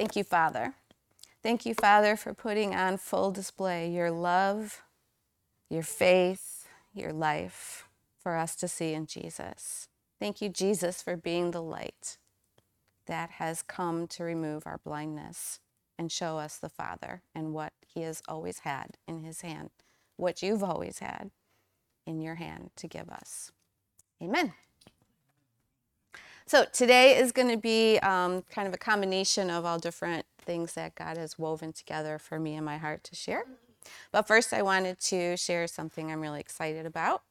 Thank you, Father. Thank you, Father, for putting on full display your love, your faith, your life for us to see in Jesus. Thank you, Jesus, for being the light that has come to remove our blindness and show us the Father and what He has always had in His hand, what you've always had in your hand to give us. Amen. So today is going to be um, kind of a combination of all different things that God has woven together for me and my heart to share. But first, I wanted to share something I'm really excited about.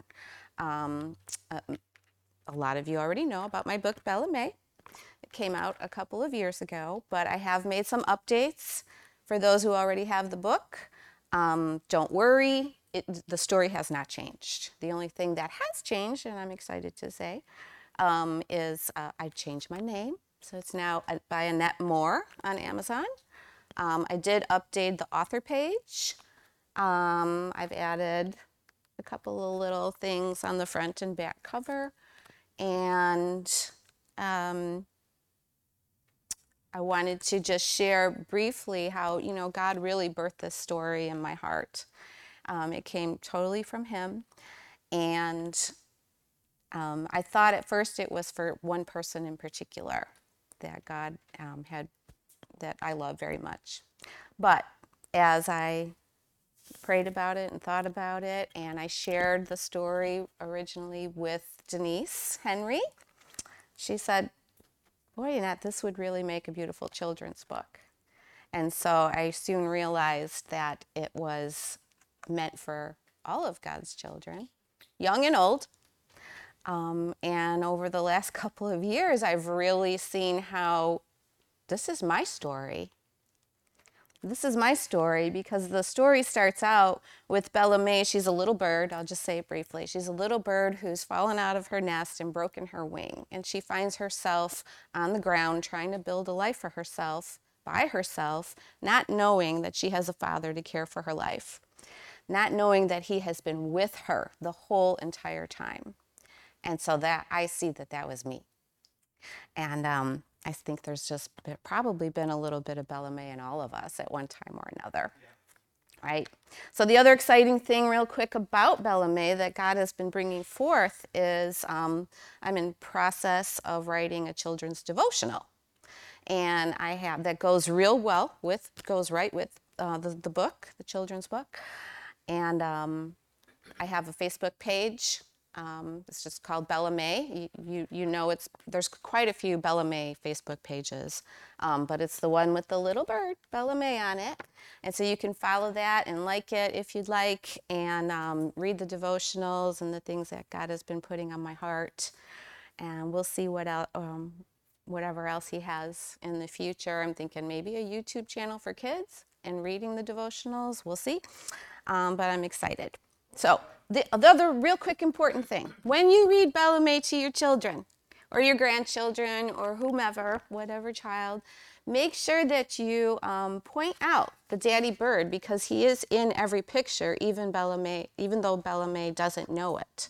Um, a, a lot of you already know about my book, Bella May. It came out a couple of years ago, but I have made some updates for those who already have the book. Um, don't worry, it, the story has not changed. The only thing that has changed, and I'm excited to say, um, is uh, I've changed my name. So it's now by Annette Moore on Amazon. Um, I did update the author page. Um, I've added a couple of little things on the front and back cover. And um, I wanted to just share briefly how, you know, God really birthed this story in my heart. Um, it came totally from Him. And um, I thought at first it was for one person in particular that God um, had, that I love very much. But as I prayed about it and thought about it, and I shared the story originally with Denise Henry, she said, Boy, Annette, this would really make a beautiful children's book. And so I soon realized that it was meant for all of God's children, young and old. Um, and over the last couple of years, I've really seen how this is my story. This is my story because the story starts out with Bella May. She's a little bird. I'll just say it briefly. She's a little bird who's fallen out of her nest and broken her wing. And she finds herself on the ground trying to build a life for herself by herself, not knowing that she has a father to care for her life, not knowing that he has been with her the whole entire time. And so that I see that that was me. And um, I think there's just probably been a little bit of Bella May in all of us at one time or another. Yeah. Right? So, the other exciting thing, real quick, about Bella May that God has been bringing forth is um, I'm in process of writing a children's devotional. And I have that goes real well with, goes right with uh, the, the book, the children's book. And um, I have a Facebook page um, it's just called Bella May. You, you, you, know it's there's quite a few Bella May Facebook pages, um, but it's the one with the little bird, Bella May, on it. And so you can follow that and like it if you'd like, and um, read the devotionals and the things that God has been putting on my heart. And we'll see what else, um, whatever else He has in the future. I'm thinking maybe a YouTube channel for kids and reading the devotionals. We'll see, um, but I'm excited. So the, the other real quick important thing when you read Bella May to your children or your grandchildren or whomever, whatever child, make sure that you um, point out the daddy bird because he is in every picture, even Bella May, even though Bella May doesn't know it.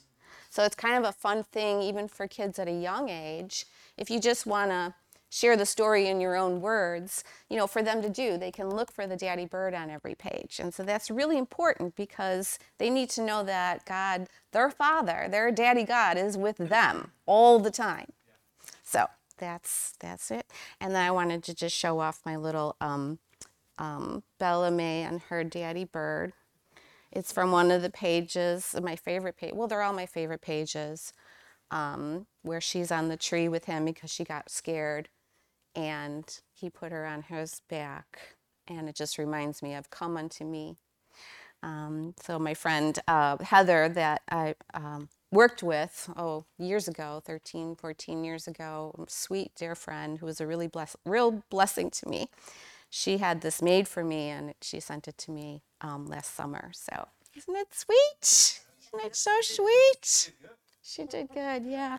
So it's kind of a fun thing, even for kids at a young age. If you just want to share the story in your own words, you know, for them to do. They can look for the daddy bird on every page. And so that's really important because they need to know that God, their father, their daddy God is with them all the time. So that's that's it. And then I wanted to just show off my little um, um, Bella May and her daddy bird. It's from one of the pages, my favorite page. Well, they're all my favorite pages, um, where she's on the tree with him because she got scared and he put her on his back. And it just reminds me of Come Unto Me. Um, so, my friend uh, Heather, that I um, worked with, oh, years ago, 13, 14 years ago, sweet, dear friend who was a really bless- real blessing to me, she had this made for me and she sent it to me um, last summer. So, isn't it sweet? Isn't it so sweet? She did good, yeah.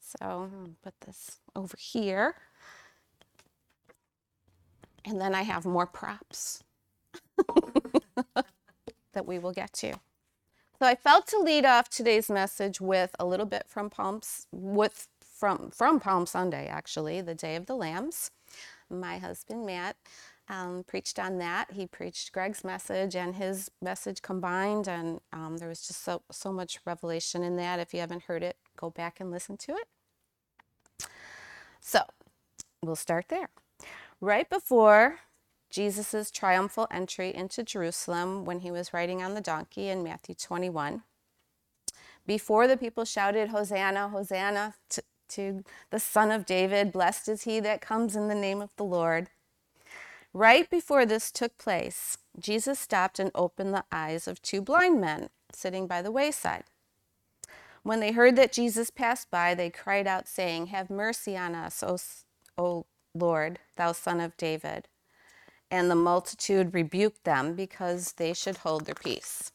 So, put this over here. And then I have more props that we will get to. So I felt to lead off today's message with a little bit from Palms with from from Palm Sunday actually, the day of the lambs. My husband, Matt, um, preached on that. He preached Greg's message and his message combined, and um, there was just so, so much revelation in that. If you haven't heard it, go back and listen to it. So, we'll start there. Right before Jesus' triumphal entry into Jerusalem when he was riding on the donkey in Matthew 21. Before the people shouted, Hosanna, Hosanna to, to, the Son of David, blessed is he that comes in the name of the Lord. Right before this took place, Jesus stopped and opened the eyes of two blind men sitting by the wayside. When they heard that Jesus passed by, they cried out, saying, Have mercy on us, O, o Lord, thou Son of David. And the multitude rebuked them because they should hold their peace.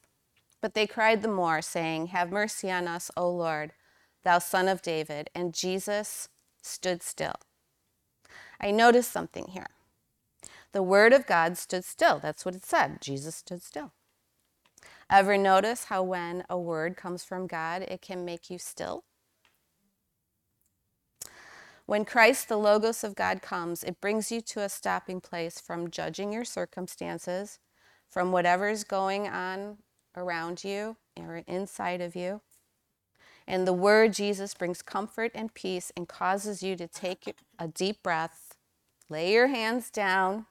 But they cried the more, saying, Have mercy on us, O Lord, thou Son of David. And Jesus stood still. I noticed something here. The word of God stood still. That's what it said. Jesus stood still. Ever notice how when a word comes from God, it can make you still? When Christ, the Logos of God, comes, it brings you to a stopping place from judging your circumstances, from whatever is going on around you or inside of you. And the word Jesus brings comfort and peace and causes you to take a deep breath, lay your hands down,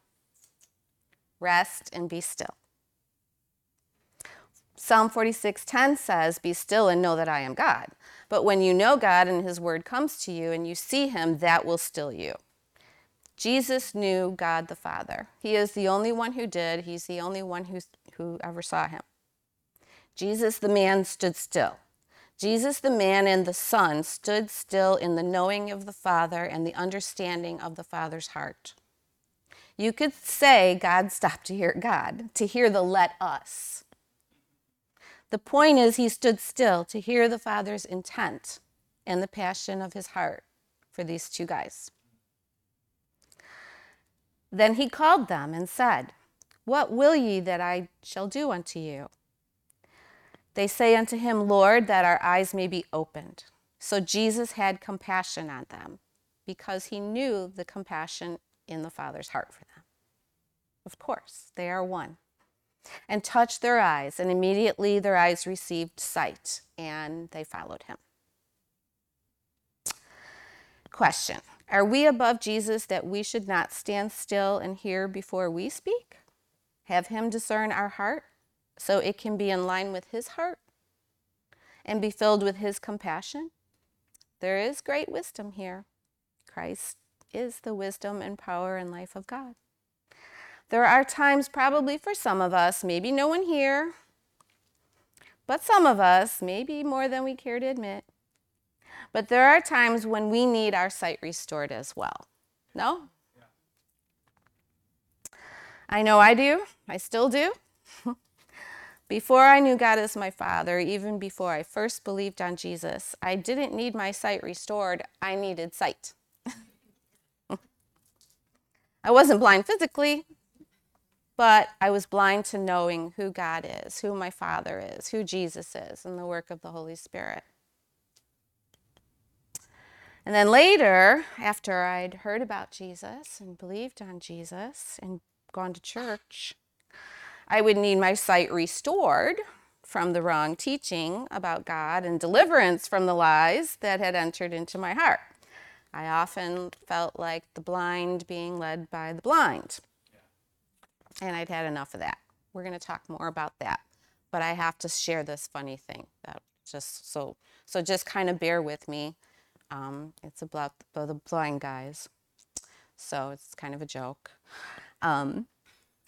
rest, and be still. Psalm 46:10 says, "Be still and know that I am God." But when you know God and his word comes to you and you see him, that will still you. Jesus knew God the Father. He is the only one who did. He's the only one who, who ever saw him. Jesus the man stood still. Jesus the man and the Son stood still in the knowing of the Father and the understanding of the Father's heart. You could say God stopped to hear God, to hear the let us. The point is, he stood still to hear the Father's intent and the passion of his heart for these two guys. Then he called them and said, What will ye that I shall do unto you? They say unto him, Lord, that our eyes may be opened. So Jesus had compassion on them because he knew the compassion in the Father's heart for them. Of course, they are one and touched their eyes, and immediately their eyes received sight, and they followed him. Question Are we above Jesus that we should not stand still and hear before we speak? Have him discern our heart so it can be in line with his heart and be filled with his compassion? There is great wisdom here. Christ is the wisdom and power and life of God. There are times, probably for some of us, maybe no one here, but some of us, maybe more than we care to admit. But there are times when we need our sight restored as well. No? Yeah. I know I do. I still do. before I knew God as my Father, even before I first believed on Jesus, I didn't need my sight restored. I needed sight. I wasn't blind physically, but I was blind to knowing who God is, who my Father is, who Jesus is, and the work of the Holy Spirit. And then later, after I'd heard about Jesus and believed on Jesus and gone to church, I would need my sight restored from the wrong teaching about God and deliverance from the lies that had entered into my heart. I often felt like the blind being led by the blind and I'd had enough of that. We're going to talk more about that, but I have to share this funny thing that just so so just kind of bear with me. Um, it's about the blind guys, so it's kind of a joke. Um,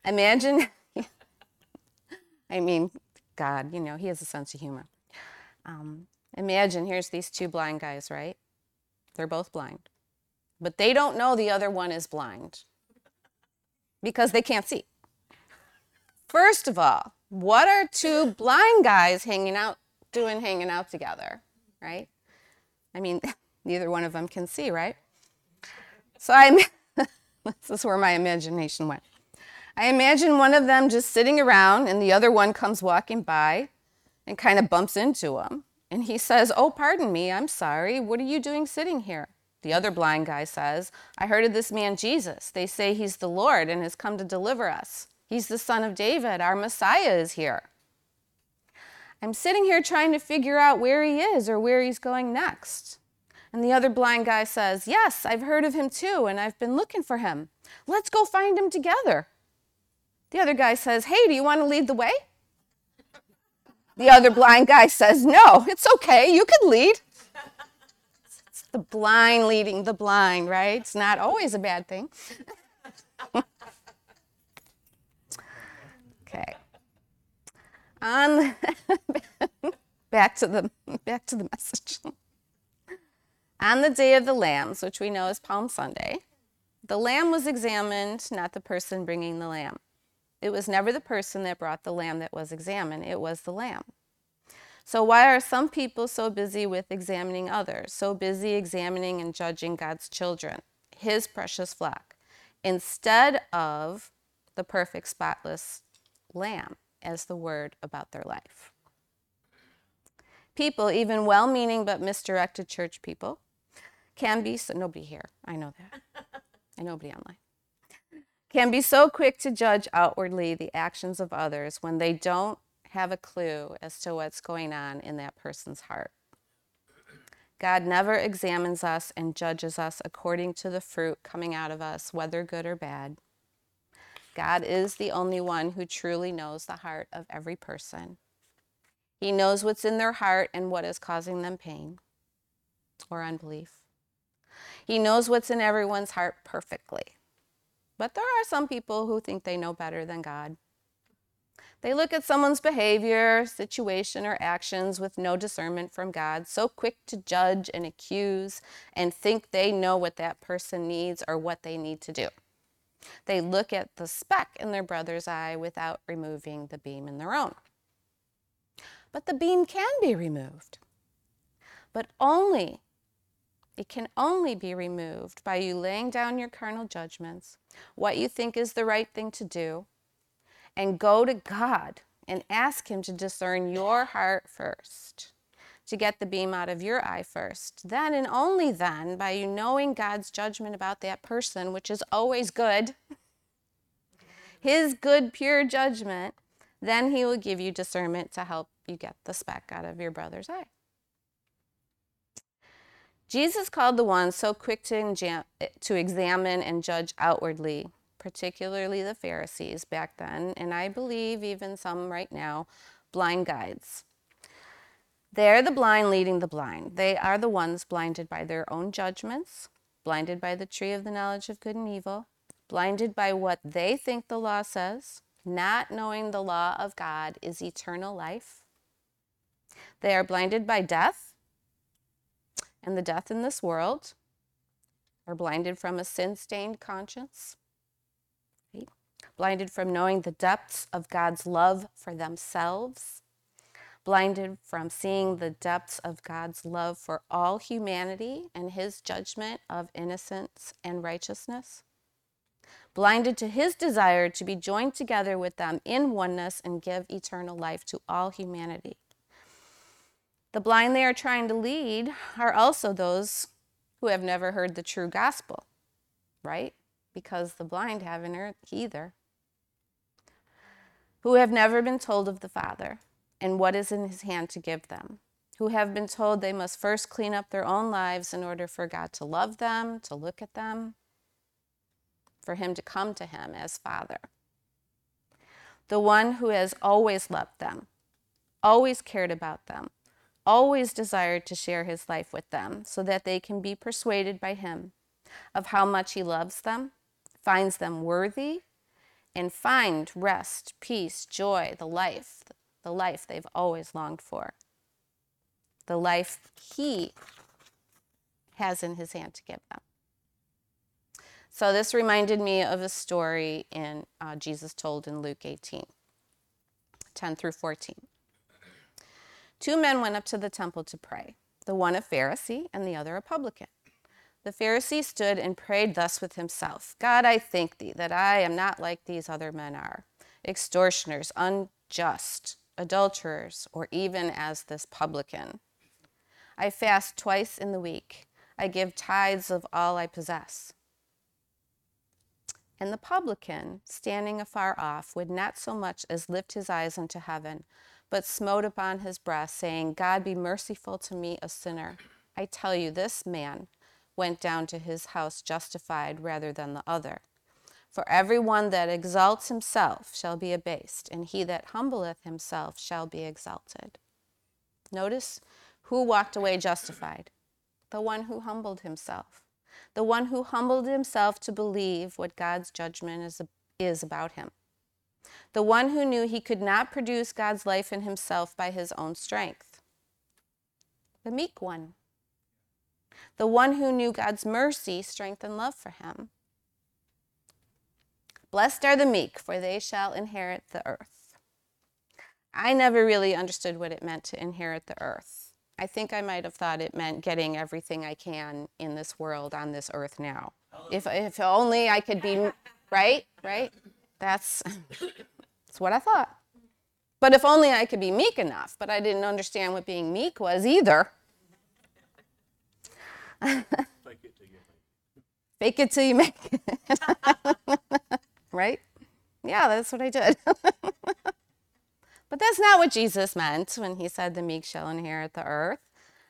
imagine, I mean, God, you know, He has a sense of humor. Um, imagine here's these two blind guys, right? They're both blind, but they don't know the other one is blind because they can't see. First of all, what are two blind guys hanging out doing hanging out together, right? I mean, neither one of them can see, right? So I'm this is where my imagination went. I imagine one of them just sitting around and the other one comes walking by and kind of bumps into him. And he says, Oh, pardon me, I'm sorry. What are you doing sitting here? The other blind guy says, I heard of this man Jesus. They say he's the Lord and has come to deliver us. He's the son of David. Our Messiah is here. I'm sitting here trying to figure out where he is or where he's going next. And the other blind guy says, Yes, I've heard of him too, and I've been looking for him. Let's go find him together. The other guy says, Hey, do you want to lead the way? The other blind guy says, No, it's okay. You can lead. It's the blind leading the blind, right? It's not always a bad thing. okay. On back to the back to the message. On the day of the lambs, which we know is Palm Sunday, the lamb was examined, not the person bringing the lamb. It was never the person that brought the lamb that was examined, it was the lamb. So, why are some people so busy with examining others, so busy examining and judging God's children, His precious flock, instead of the perfect, spotless lamb as the word about their life? People, even well meaning but misdirected church people, can be so, nobody here, I know that, and nobody online can be so quick to judge outwardly the actions of others when they don't have a clue as to what's going on in that person's heart. God never examines us and judges us according to the fruit coming out of us, whether good or bad. God is the only one who truly knows the heart of every person. He knows what's in their heart and what is causing them pain or unbelief. He knows what's in everyone's heart perfectly. But there are some people who think they know better than God. They look at someone's behavior, situation, or actions with no discernment from God, so quick to judge and accuse and think they know what that person needs or what they need to do. They look at the speck in their brother's eye without removing the beam in their own. But the beam can be removed, but only it can only be removed by you laying down your carnal judgments, what you think is the right thing to do, and go to God and ask Him to discern your heart first, to get the beam out of your eye first. Then and only then, by you knowing God's judgment about that person, which is always good, His good, pure judgment, then He will give you discernment to help you get the speck out of your brother's eye. Jesus called the ones so quick to, to examine and judge outwardly, particularly the Pharisees back then, and I believe even some right now, blind guides. They are the blind leading the blind. They are the ones blinded by their own judgments, blinded by the tree of the knowledge of good and evil, blinded by what they think the law says, not knowing the law of God is eternal life. They are blinded by death and the death in this world, are blinded from a sin stained conscience, right? blinded from knowing the depths of God's love for themselves, blinded from seeing the depths of God's love for all humanity and his judgment of innocence and righteousness, blinded to his desire to be joined together with them in oneness and give eternal life to all humanity. The blind they are trying to lead are also those who have never heard the true gospel, right? Because the blind haven't heard either. Who have never been told of the Father and what is in his hand to give them. Who have been told they must first clean up their own lives in order for God to love them, to look at them, for him to come to him as Father. The one who has always loved them, always cared about them, always desired to share his life with them so that they can be persuaded by him of how much he loves them, finds them worthy, and find rest, peace, joy, the life, the life they've always longed for, the life he has in his hand to give them. So, this reminded me of a story in uh, Jesus told in Luke 18 10 through 14. Two men went up to the temple to pray, the one a Pharisee and the other a publican. The Pharisee stood and prayed thus with himself God, I thank thee that I am not like these other men are, extortioners, unjust, adulterers, or even as this publican. I fast twice in the week. I give tithes of all I possess. And the publican, standing afar off, would not so much as lift his eyes unto heaven, but smote upon his breast, saying, God be merciful to me, a sinner. I tell you, this man went down to his house justified rather than the other. For every one that exalts himself shall be abased, and he that humbleth himself shall be exalted. Notice who walked away justified? The one who humbled himself. The one who humbled himself to believe what God's judgment is, is about him. The one who knew he could not produce God's life in himself by his own strength. The meek one. The one who knew God's mercy, strength, and love for him. Blessed are the meek, for they shall inherit the earth. I never really understood what it meant to inherit the earth. I think I might have thought it meant getting everything I can in this world on this earth now. If, if only I could be, right? Right? That's, that's what I thought. But if only I could be meek enough, but I didn't understand what being meek was either. Fake it till you make it. Right? Yeah, that's what I did. but that's not what Jesus meant when he said the meek shall inherit the earth.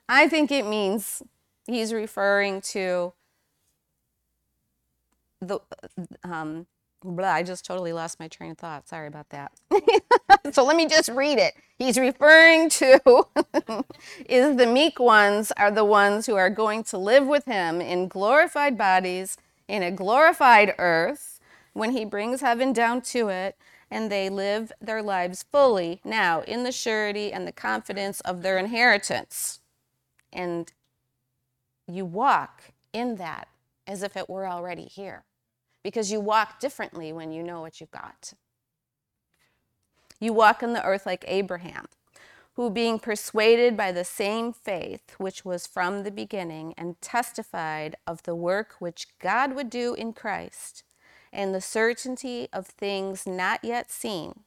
I think it means he's referring to the um, blah, I just totally lost my train of thought. Sorry about that. so let me just read it. He's referring to is the meek ones are the ones who are going to live with him in glorified bodies in a glorified earth when he brings heaven down to it and they live their lives fully now in the surety and the confidence of their inheritance. And you walk in that as if it were already here because you walk differently when you know what you've got. You walk in the earth like Abraham, who, being persuaded by the same faith which was from the beginning, and testified of the work which God would do in Christ, and the certainty of things not yet seen,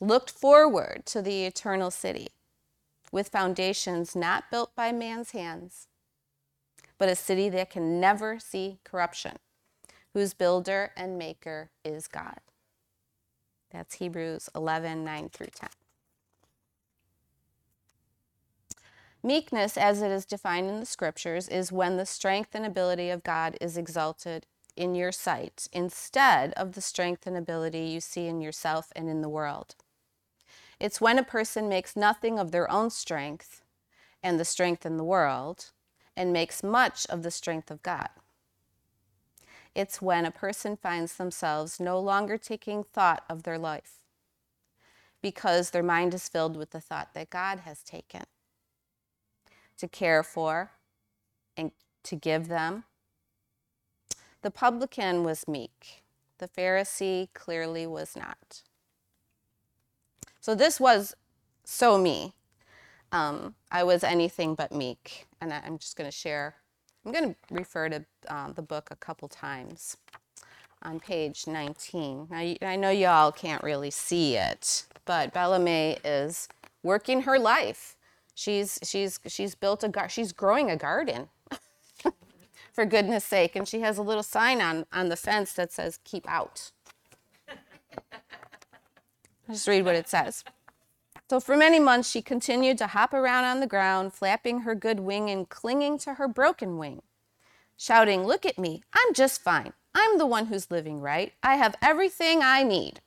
looked forward to the eternal city with foundations not built by man's hands, but a city that can never see corruption, whose builder and maker is God. That's Hebrews 11 9 through 10. Meekness, as it is defined in the scriptures, is when the strength and ability of God is exalted in your sight instead of the strength and ability you see in yourself and in the world. It's when a person makes nothing of their own strength and the strength in the world and makes much of the strength of God. It's when a person finds themselves no longer taking thought of their life because their mind is filled with the thought that God has taken to care for and to give them the publican was meek, the Pharisee clearly was not. So this was so me. Um, I was anything but meek. And I'm just going to share, I'm going to refer to uh, the book a couple times on page 19. Now, I know y'all can't really see it, but Bella May is working her life. She's, she's, she's built a, gar- she's growing a garden for goodness sake. And she has a little sign on, on the fence that says, keep out. Just read what it says. So for many months, she continued to hop around on the ground, flapping her good wing and clinging to her broken wing, shouting, Look at me, I'm just fine. I'm the one who's living right. I have everything I need.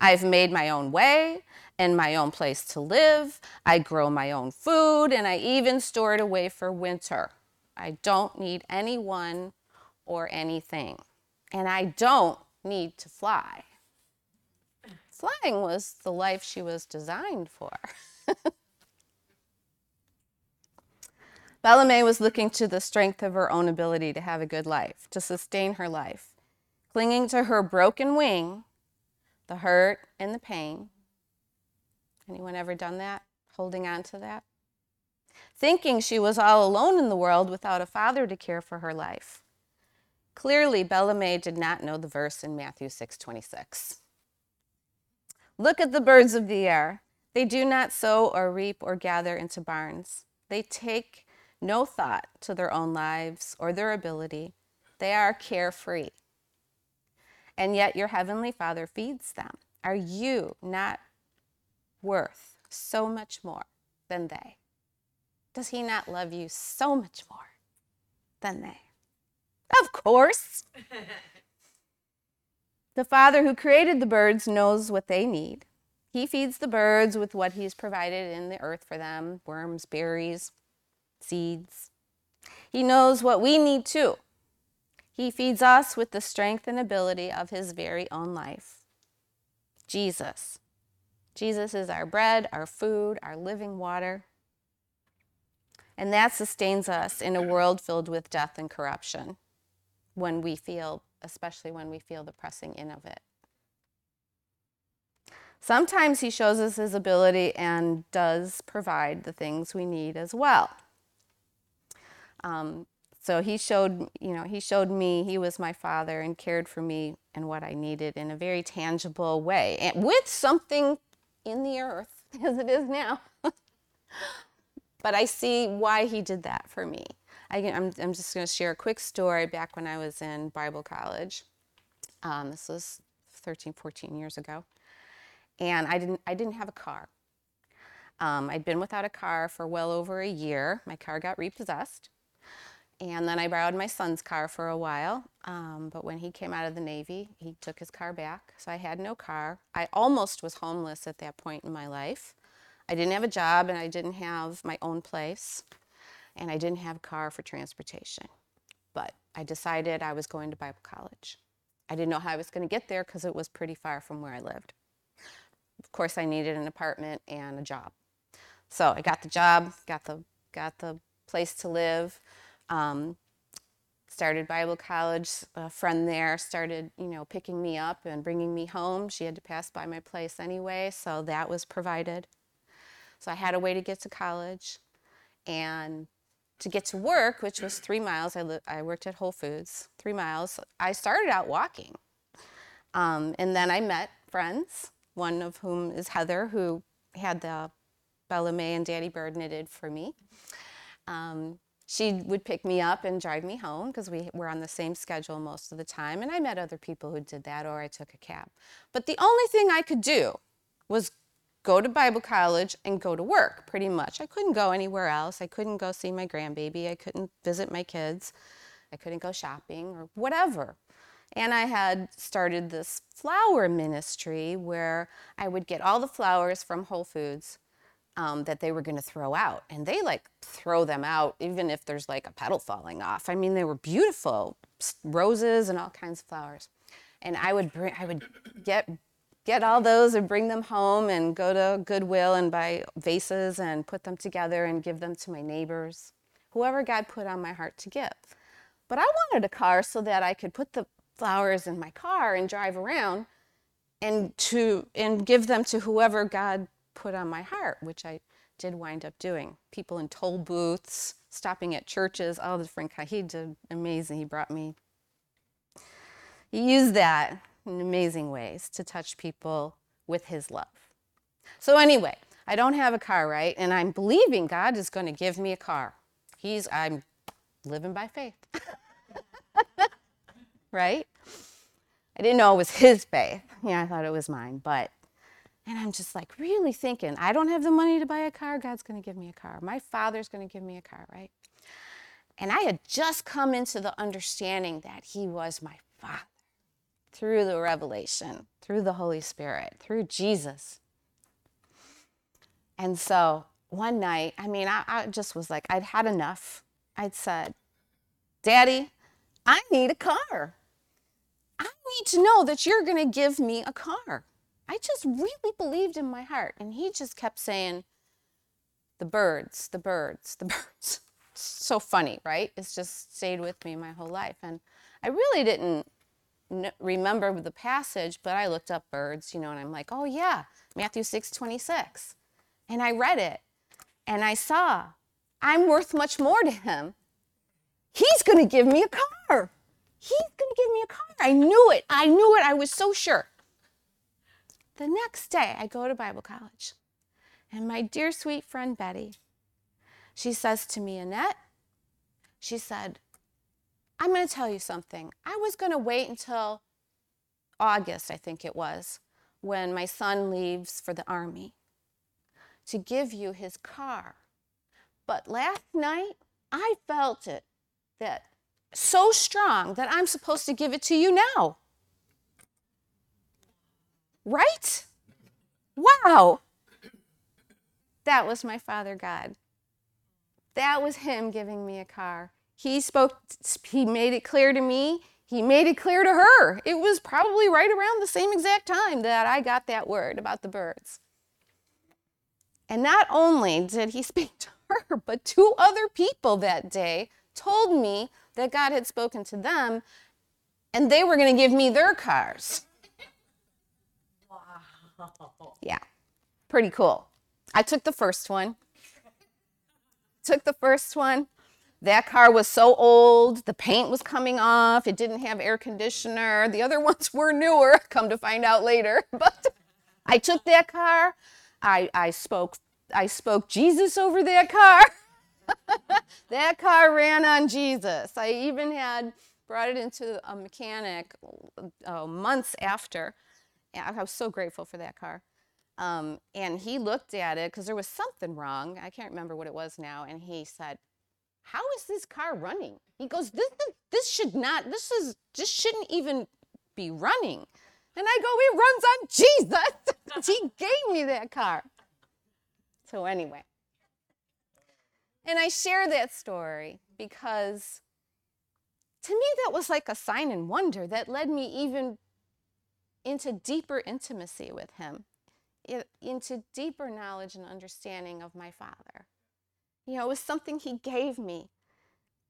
I've made my own way and my own place to live. I grow my own food, and I even store it away for winter. I don't need anyone or anything. And I don't need to fly. Flying was the life she was designed for. Bella was looking to the strength of her own ability to have a good life, to sustain her life, clinging to her broken wing, the hurt and the pain. Anyone ever done that? Holding on to that? Thinking she was all alone in the world without a father to care for her life. Clearly, Bella May did not know the verse in Matthew 6:26. Look at the birds of the air. They do not sow or reap or gather into barns. They take no thought to their own lives or their ability. They are carefree. And yet your heavenly Father feeds them. Are you not worth so much more than they? Does he not love you so much more than they? Of course. the Father who created the birds knows what they need. He feeds the birds with what He's provided in the earth for them worms, berries, seeds. He knows what we need too. He feeds us with the strength and ability of His very own life. Jesus. Jesus is our bread, our food, our living water. And that sustains us in a world filled with death and corruption when we feel, especially when we feel the pressing in of it. Sometimes he shows us his ability and does provide the things we need as well. Um, so he showed, you know, he showed me he was my father and cared for me and what I needed in a very tangible way, and with something in the earth as it is now. but I see why he did that for me. I, am I'm just going to share a quick story back when I was in Bible college. Um, this was 13, 14 years ago and I didn't I didn't have a car. Um, I'd been without a car for well over a year. My car got repossessed, and then I borrowed my son's car for a while. Um, but when he came out of the Navy, he took his car back, so I had no car. I almost was homeless at that point in my life. I didn't have a job, and I didn't have my own place, and I didn't have a car for transportation. But I decided I was going to Bible college. I didn't know how I was going to get there because it was pretty far from where I lived of course, I needed an apartment and a job. So I got the job, got the got the place to live. Um, started Bible college. A friend there started, you know, picking me up and bringing me home. She had to pass by my place anyway, so that was provided. So I had a way to get to college, and to get to work, which was three miles. I, li- I worked at Whole Foods, three miles. I started out walking, um, and then I met friends one of whom is Heather, who had the Bella May and Daddy Bird knitted for me. Um, she would pick me up and drive me home because we were on the same schedule most of the time. And I met other people who did that, or I took a cab. But the only thing I could do was go to Bible college and go to work pretty much. I couldn't go anywhere else. I couldn't go see my grandbaby. I couldn't visit my kids. I couldn't go shopping or whatever. And I had started this flower ministry where I would get all the flowers from Whole Foods um, that they were going to throw out. And they like throw them out even if there's like a petal falling off. I mean, they were beautiful roses and all kinds of flowers. And I would bring, I would get get all those and bring them home and go to Goodwill and buy vases and put them together and give them to my neighbors, whoever God put on my heart to give. But I wanted a car so that I could put the flowers in my car and drive around and to and give them to whoever God put on my heart, which I did wind up doing. People in toll booths, stopping at churches, all the different kinds. He did amazing. He brought me. He used that in amazing ways to touch people with his love. So anyway, I don't have a car, right? And I'm believing God is going to give me a car. He's I'm living by faith. right? I didn't know it was his faith. Yeah, I thought it was mine. But, and I'm just like really thinking, I don't have the money to buy a car. God's going to give me a car. My father's going to give me a car, right? And I had just come into the understanding that he was my father through the revelation, through the Holy Spirit, through Jesus. And so one night, I mean, I, I just was like, I'd had enough. I'd said, Daddy, I need a car. I need to know that you're going to give me a car. I just really believed in my heart. And he just kept saying, the birds, the birds, the birds. so funny, right? It's just stayed with me my whole life. And I really didn't remember the passage, but I looked up birds, you know, and I'm like, oh yeah, Matthew 6 26. And I read it and I saw I'm worth much more to him. He's going to give me a car. He's going to give me a car. I knew it. I knew it. I was so sure. The next day, I go to Bible college, and my dear sweet friend Betty, she says to me, Annette, she said, I'm going to tell you something. I was going to wait until August, I think it was, when my son leaves for the army to give you his car. But last night, I felt it that so strong that I'm supposed to give it to you now. Right? Wow. That was my Father God. That was Him giving me a car. He spoke, He made it clear to me. He made it clear to her. It was probably right around the same exact time that I got that word about the birds. And not only did He speak to her, but two other people that day told me that God had spoken to them and they were going to give me their cars. Wow. Yeah, pretty cool. I took the first one. Took the first one. That car was so old, the paint was coming off, it didn't have air conditioner. The other ones were newer, come to find out later. But I took that car. I, I spoke I spoke Jesus over that car. that car ran on Jesus. I even had brought it into a mechanic uh, months after. I was so grateful for that car. Um, and he looked at it because there was something wrong. I can't remember what it was now. And he said, "How is this car running?" He goes, "This this should not. This is this shouldn't even be running." And I go, "It runs on Jesus." he gave me that car. So anyway, and I share that story because to me that was like a sign and wonder that led me even into deeper intimacy with him, into deeper knowledge and understanding of my father. You know, it was something he gave me.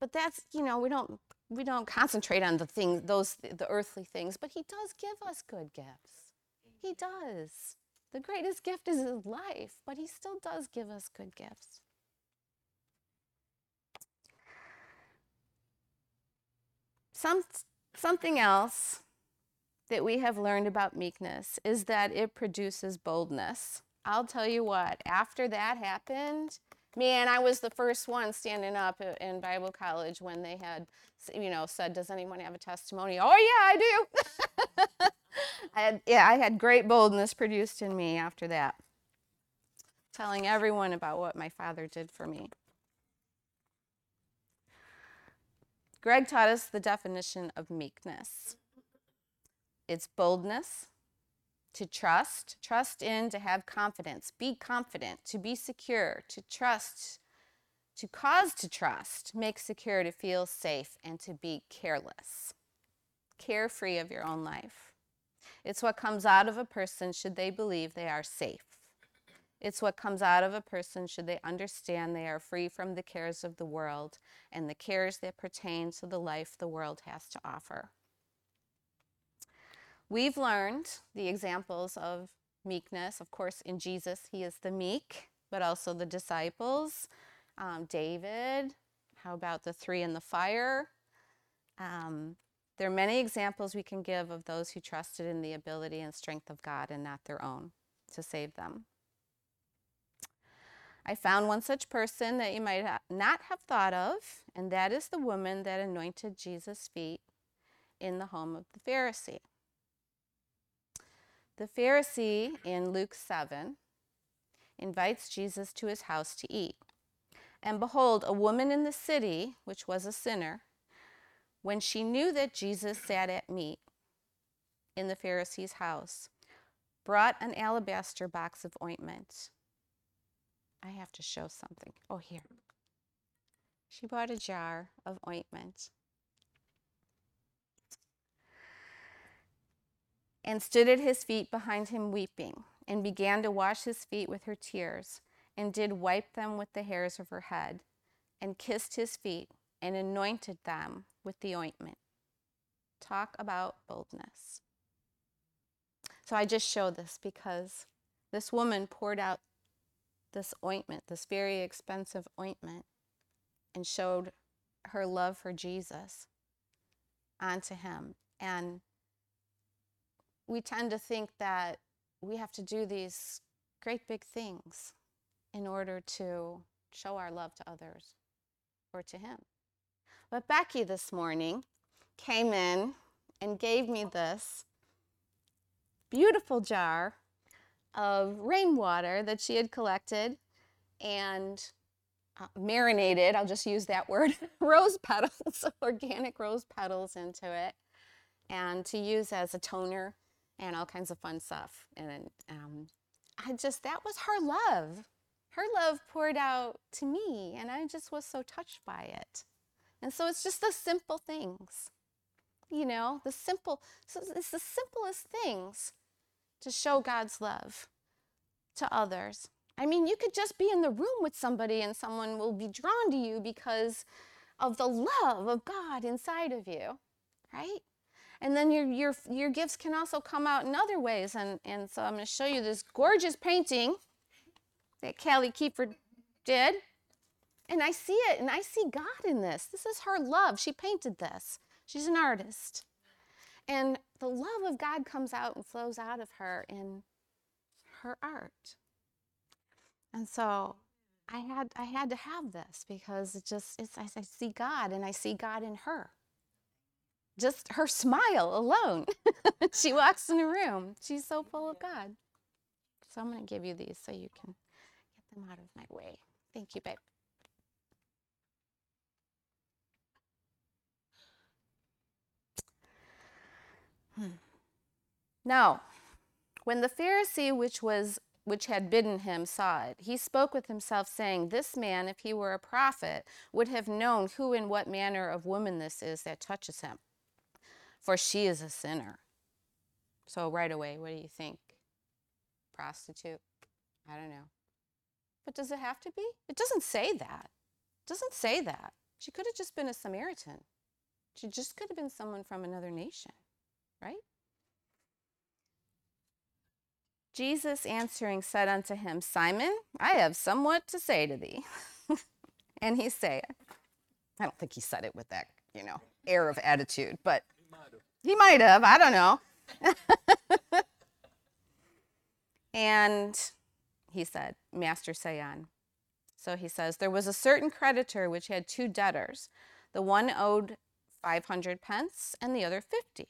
But that's, you know, we don't we don't concentrate on the things those the earthly things, but he does give us good gifts. He does. The greatest gift is his life, but he still does give us good gifts. Some, something else that we have learned about meekness is that it produces boldness. I'll tell you what, after that happened, man, I was the first one standing up in Bible college when they had, you know, said, Does anyone have a testimony? Oh, yeah, I do. I had, yeah, I had great boldness produced in me after that, telling everyone about what my father did for me. Greg taught us the definition of meekness it's boldness, to trust, trust in, to have confidence, be confident, to be secure, to trust, to cause to trust, make secure, to feel safe, and to be careless, carefree of your own life. It's what comes out of a person should they believe they are safe. It's what comes out of a person should they understand they are free from the cares of the world and the cares that pertain to the life the world has to offer. We've learned the examples of meekness. Of course, in Jesus, he is the meek, but also the disciples. Um, David, how about the three in the fire? Um, there are many examples we can give of those who trusted in the ability and strength of God and not their own to save them. I found one such person that you might not have thought of, and that is the woman that anointed Jesus' feet in the home of the Pharisee. The Pharisee in Luke 7 invites Jesus to his house to eat. And behold, a woman in the city, which was a sinner, when she knew that Jesus sat at meat in the Pharisee's house, brought an alabaster box of ointment I have to show something. Oh, here. She bought a jar of ointment and stood at his feet behind him weeping, and began to wash his feet with her tears, and did wipe them with the hairs of her head, and kissed his feet, and anointed them with the ointment. Talk about boldness. So I just show this because this woman poured out this ointment, this very expensive ointment, and showed her love for Jesus onto him. And we tend to think that we have to do these great big things in order to show our love to others or to him. But Becky this morning came in and gave me this beautiful jar of rainwater that she had collected and uh, marinated, I'll just use that word, rose petals, organic rose petals into it, and to use as a toner and all kinds of fun stuff. And um, I just, that was her love. Her love poured out to me, and I just was so touched by it. And so it's just the simple things, you know, the simple, it's the simplest things to show God's love to others. I mean, you could just be in the room with somebody and someone will be drawn to you because of the love of God inside of you, right? And then your, your, your gifts can also come out in other ways. And, and so I'm going to show you this gorgeous painting that Callie Kiefer did. And I see it, and I see God in this. This is her love. She painted this. She's an artist. And the love of God comes out and flows out of her in her art. And so I had I had to have this because it just it's I, I see God and I see God in her. Just her smile alone. she walks in a room. She's so full of God. So I'm going to give you these so you can get them out of my way. Thank you, babe. Hmm. Now, when the Pharisee which was which had bidden him saw it, he spoke with himself, saying, This man, if he were a prophet, would have known who and what manner of woman this is that touches him, for she is a sinner. So, right away, what do you think? Prostitute? I don't know. But does it have to be? It doesn't say that. It doesn't say that. She could have just been a Samaritan. She just could have been someone from another nation, right? Jesus answering said unto him, Simon, I have somewhat to say to thee. and he said, I don't think he said it with that, you know, air of attitude, but he might have. I don't know. and he said, Master, say on. So he says, There was a certain creditor which had two debtors. The one owed 500 pence and the other 50.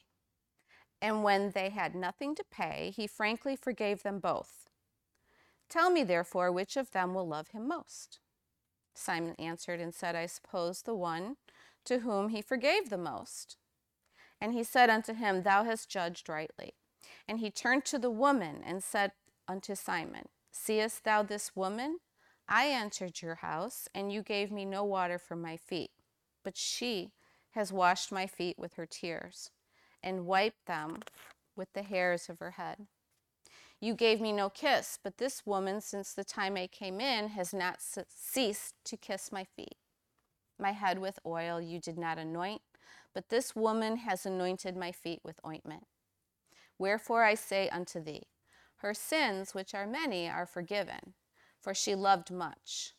And when they had nothing to pay, he frankly forgave them both. Tell me, therefore, which of them will love him most? Simon answered and said, I suppose the one to whom he forgave the most. And he said unto him, Thou hast judged rightly. And he turned to the woman and said unto Simon, Seest thou this woman? I entered your house, and you gave me no water for my feet, but she has washed my feet with her tears and wiped them with the hairs of her head. You gave me no kiss, but this woman, since the time I came in, has not ceased to kiss my feet. My head with oil you did not anoint, but this woman has anointed my feet with ointment. Wherefore I say unto thee, her sins, which are many, are forgiven, for she loved much.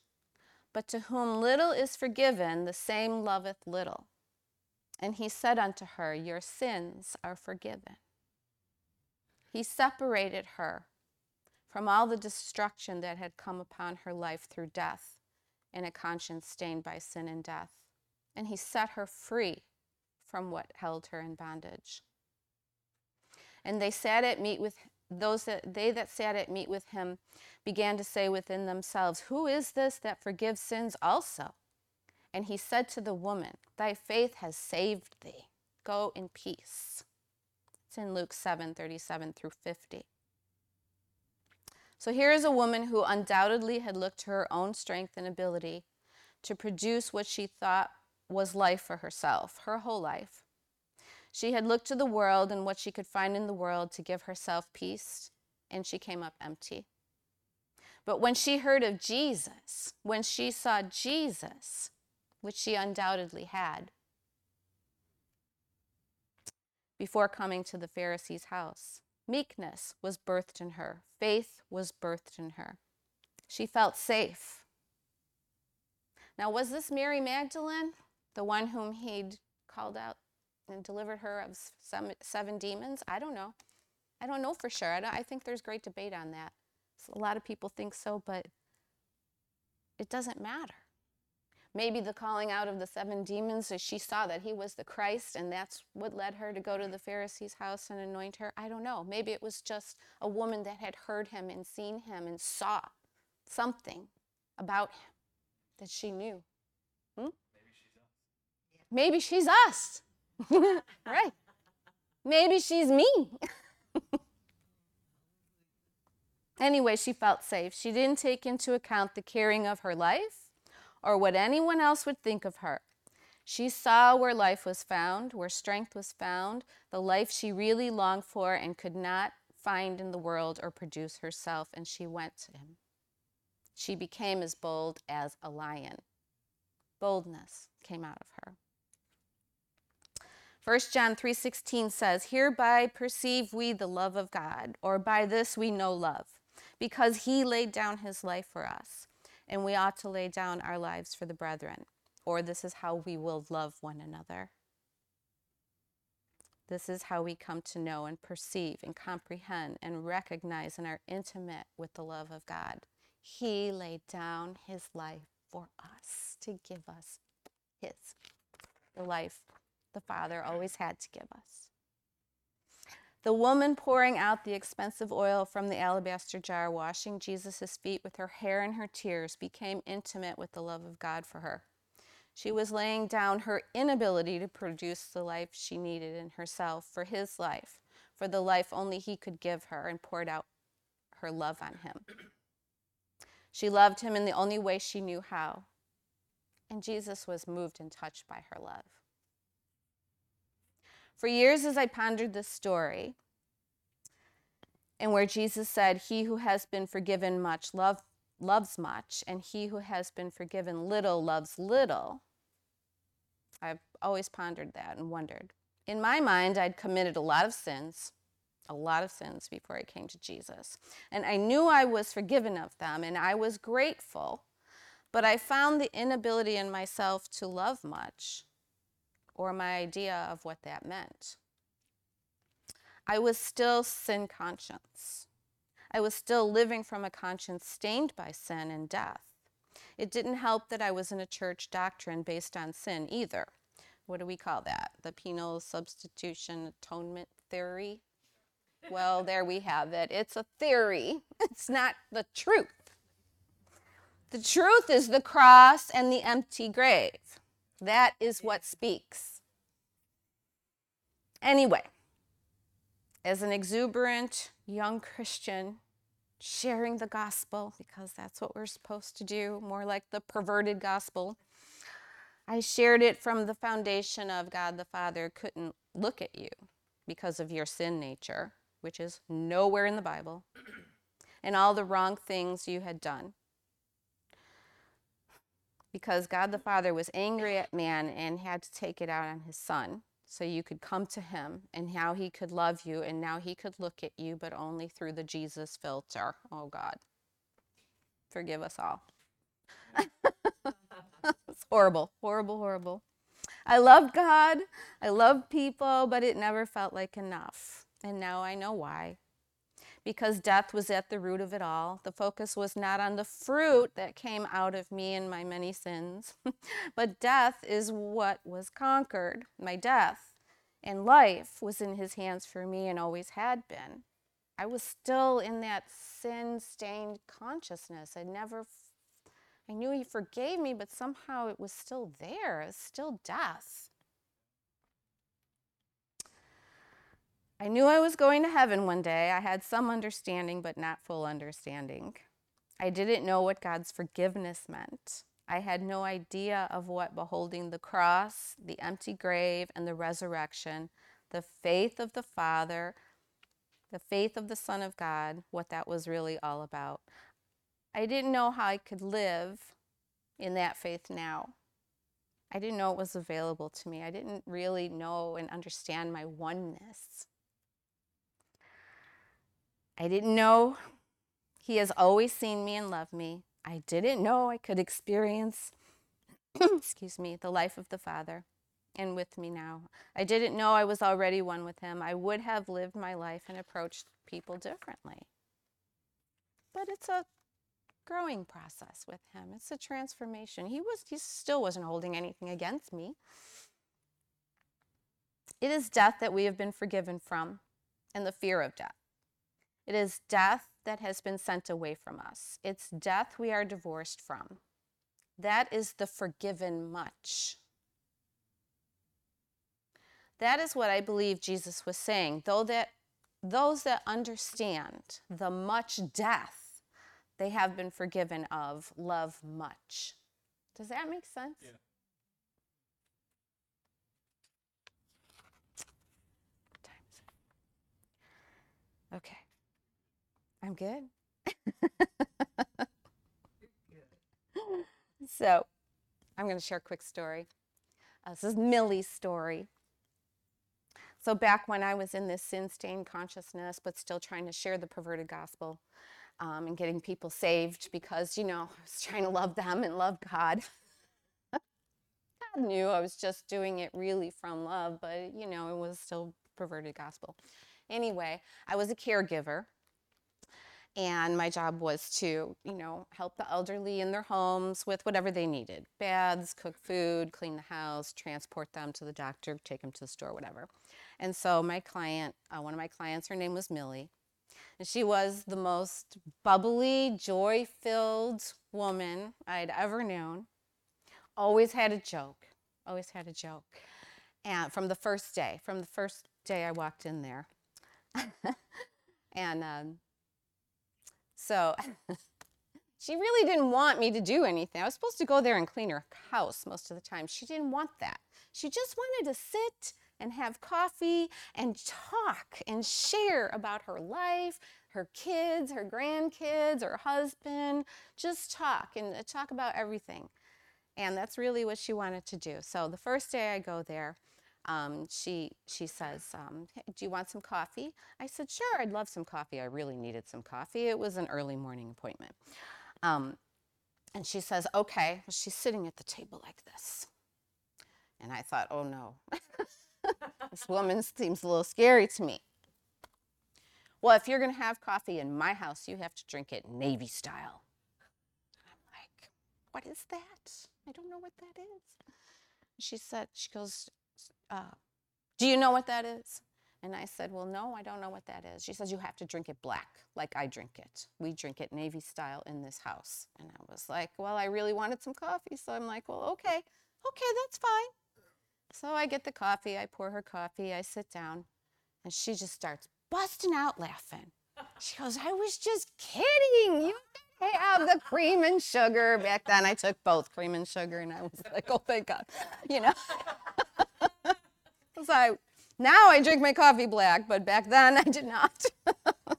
But to whom little is forgiven, the same loveth little. And he said unto her, Your sins are forgiven. He separated her from all the destruction that had come upon her life through death in a conscience stained by sin and death. And he set her free from what held her in bondage. And they sat at meat with those that they that sat at meat with him began to say within themselves, Who is this that forgives sins also? And he said to the woman, Thy faith has saved thee. Go in peace. It's in Luke 7 37 through 50. So here is a woman who undoubtedly had looked to her own strength and ability to produce what she thought was life for herself, her whole life. She had looked to the world and what she could find in the world to give herself peace, and she came up empty. But when she heard of Jesus, when she saw Jesus, which she undoubtedly had before coming to the Pharisee's house. Meekness was birthed in her, faith was birthed in her. She felt safe. Now, was this Mary Magdalene, the one whom he'd called out and delivered her of some, seven demons? I don't know. I don't know for sure. I, I think there's great debate on that. So a lot of people think so, but it doesn't matter. Maybe the calling out of the seven demons as she saw that he was the Christ, and that's what led her to go to the Pharisee's house and anoint her. I don't know. Maybe it was just a woman that had heard him and seen him and saw something about him that she knew. Hmm? Maybe she's us. right. Maybe she's me. anyway, she felt safe. She didn't take into account the caring of her life or what anyone else would think of her. She saw where life was found, where strength was found, the life she really longed for and could not find in the world or produce herself, and she went to him. She became as bold as a lion. Boldness came out of her. 1 John 3:16 says, "Hereby perceive we the love of God, or by this we know love, because he laid down his life for us." and we ought to lay down our lives for the brethren, or this is how we will love one another. This is how we come to know and perceive and comprehend and recognize and are intimate with the love of God. He laid down his life for us to give us his, life the Father always had to give us. The woman pouring out the expensive oil from the alabaster jar, washing Jesus' feet with her hair and her tears, became intimate with the love of God for her. She was laying down her inability to produce the life she needed in herself for his life, for the life only he could give her, and poured out her love on him. She loved him in the only way she knew how, and Jesus was moved and touched by her love. For years, as I pondered this story, and where Jesus said, He who has been forgiven much love, loves much, and he who has been forgiven little loves little, I've always pondered that and wondered. In my mind, I'd committed a lot of sins, a lot of sins before I came to Jesus. And I knew I was forgiven of them, and I was grateful. But I found the inability in myself to love much or my idea of what that meant. I was still sin conscious. I was still living from a conscience stained by sin and death. It didn't help that I was in a church doctrine based on sin either. What do we call that? The penal substitution atonement theory? Well, there we have it. It's a theory, it's not the truth. The truth is the cross and the empty grave. That is what speaks. Anyway, as an exuberant young Christian, sharing the gospel, because that's what we're supposed to do, more like the perverted gospel, I shared it from the foundation of God the Father couldn't look at you because of your sin nature, which is nowhere in the Bible, and all the wrong things you had done because God the Father was angry at man and had to take it out on his son so you could come to him and how he could love you and now he could look at you but only through the Jesus filter. Oh God. Forgive us all. it's horrible, horrible, horrible. I loved God. I loved people, but it never felt like enough. And now I know why because death was at the root of it all. The focus was not on the fruit that came out of me and my many sins, but death is what was conquered, my death. And life was in his hands for me and always had been. I was still in that sin stained consciousness. I never, I knew he forgave me, but somehow it was still there. It was still death. I knew I was going to heaven one day. I had some understanding, but not full understanding. I didn't know what God's forgiveness meant. I had no idea of what beholding the cross, the empty grave, and the resurrection, the faith of the Father, the faith of the Son of God, what that was really all about. I didn't know how I could live in that faith now. I didn't know it was available to me. I didn't really know and understand my oneness. I didn't know He has always seen me and loved me. I didn't know I could experience, excuse me, the life of the Father and with me now. I didn't know I was already one with Him. I would have lived my life and approached people differently. But it's a growing process with him. It's a transformation. He was he still wasn't holding anything against me. It is death that we have been forgiven from and the fear of death. It is death that has been sent away from us. It's death we are divorced from. That is the forgiven much. That is what I believe Jesus was saying. Though that those that understand the much death they have been forgiven of love much. Does that make sense? Yeah. Okay. I'm good. so, I'm going to share a quick story. Uh, this is Millie's story. So, back when I was in this sin stained consciousness, but still trying to share the perverted gospel um, and getting people saved because, you know, I was trying to love them and love God. God knew I was just doing it really from love, but, you know, it was still perverted gospel. Anyway, I was a caregiver and my job was to you know help the elderly in their homes with whatever they needed baths cook food clean the house transport them to the doctor take them to the store whatever. And so my client uh, one of my clients her name was millie and she was the most bubbly joy filled woman i'd ever known. Always had a joke always had a joke. And from the first day from the first day i walked in there and um, so she really didn't want me to do anything. I was supposed to go there and clean her house most of the time. She didn't want that. She just wanted to sit and have coffee and talk and share about her life, her kids, her grandkids, her husband, just talk and uh, talk about everything. And that's really what she wanted to do. So the first day I go there, um, she she says, um, "Hey, "Do you want some coffee?" I said, "Sure, I'd love some coffee. I really needed some coffee. It was an early morning appointment." Um, and she says, "Okay." She's sitting at the table like this, and I thought, "Oh no, this woman seems a little scary to me." Well, if you're going to have coffee in my house, you have to drink it Navy style. I'm like, "What is that? I don't know what that is." She said, "She goes." Do you know what that is? And I said, well, no, I don't know what that is. She says, you have to drink it black, like I drink it. We drink it Navy style in this house. And I was like, well, I really wanted some coffee. So I'm like, well, okay, okay, that's fine. So I get the coffee, I pour her coffee, I sit down, and she just starts busting out laughing. She goes, I was just kidding. You have the cream and sugar. Back then, I took both cream and sugar, and I was like, oh, thank God. You know? So now I drink my coffee black, but back then I did not.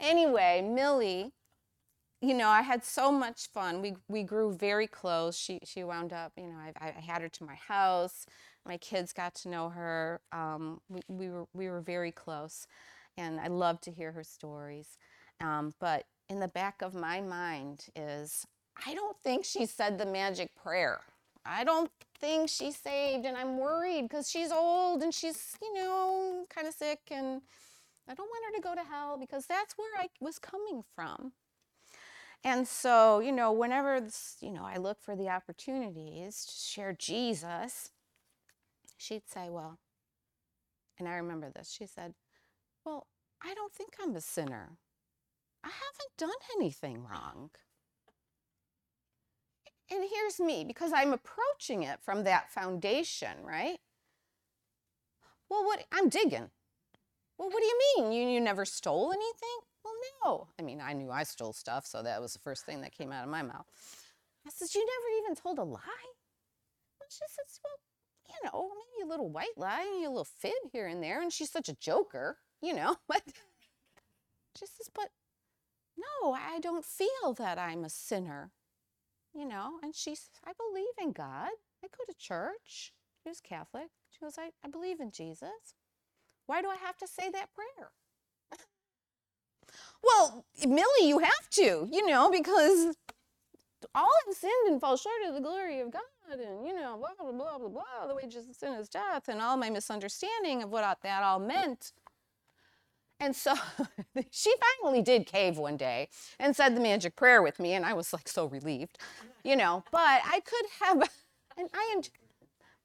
anyway, Millie, you know, I had so much fun. We we grew very close. She she wound up, you know, I, I had her to my house. My kids got to know her. Um, we, we were we were very close, and I loved to hear her stories. Um, but in the back of my mind is, I don't think she said the magic prayer. I don't think she's saved and I'm worried because she's old and she's, you know, kind of sick and I don't want her to go to hell because that's where I was coming from. And so, you know, whenever, this, you know, I look for the opportunities to share Jesus, she'd say, well, and I remember this, she said, well, I don't think I'm a sinner. I haven't done anything wrong and here's me because I'm approaching it from that foundation, right? Well, what I'm digging. Well, what do you mean? You, you never stole anything? Well, no. I mean, I knew I stole stuff, so that was the first thing that came out of my mouth. I says, You never even told a lie? Well, she says, Well, you know, maybe a little white lie, maybe a little fib here and there. And she's such a joker, you know. But she says, But no, I don't feel that I'm a sinner you know, and she's, I believe in God. I go to church. She was Catholic. She goes, I, I believe in Jesus. Why do I have to say that prayer? well, Millie, you have to, you know, because all have sinned and fall short of the glory of God, and you know, blah blah blah blah blah. The wages of sin is death, and all my misunderstanding of what that all meant. And so she finally did cave one day and said the magic prayer with me, and I was like so relieved, you know. But I could have, and I,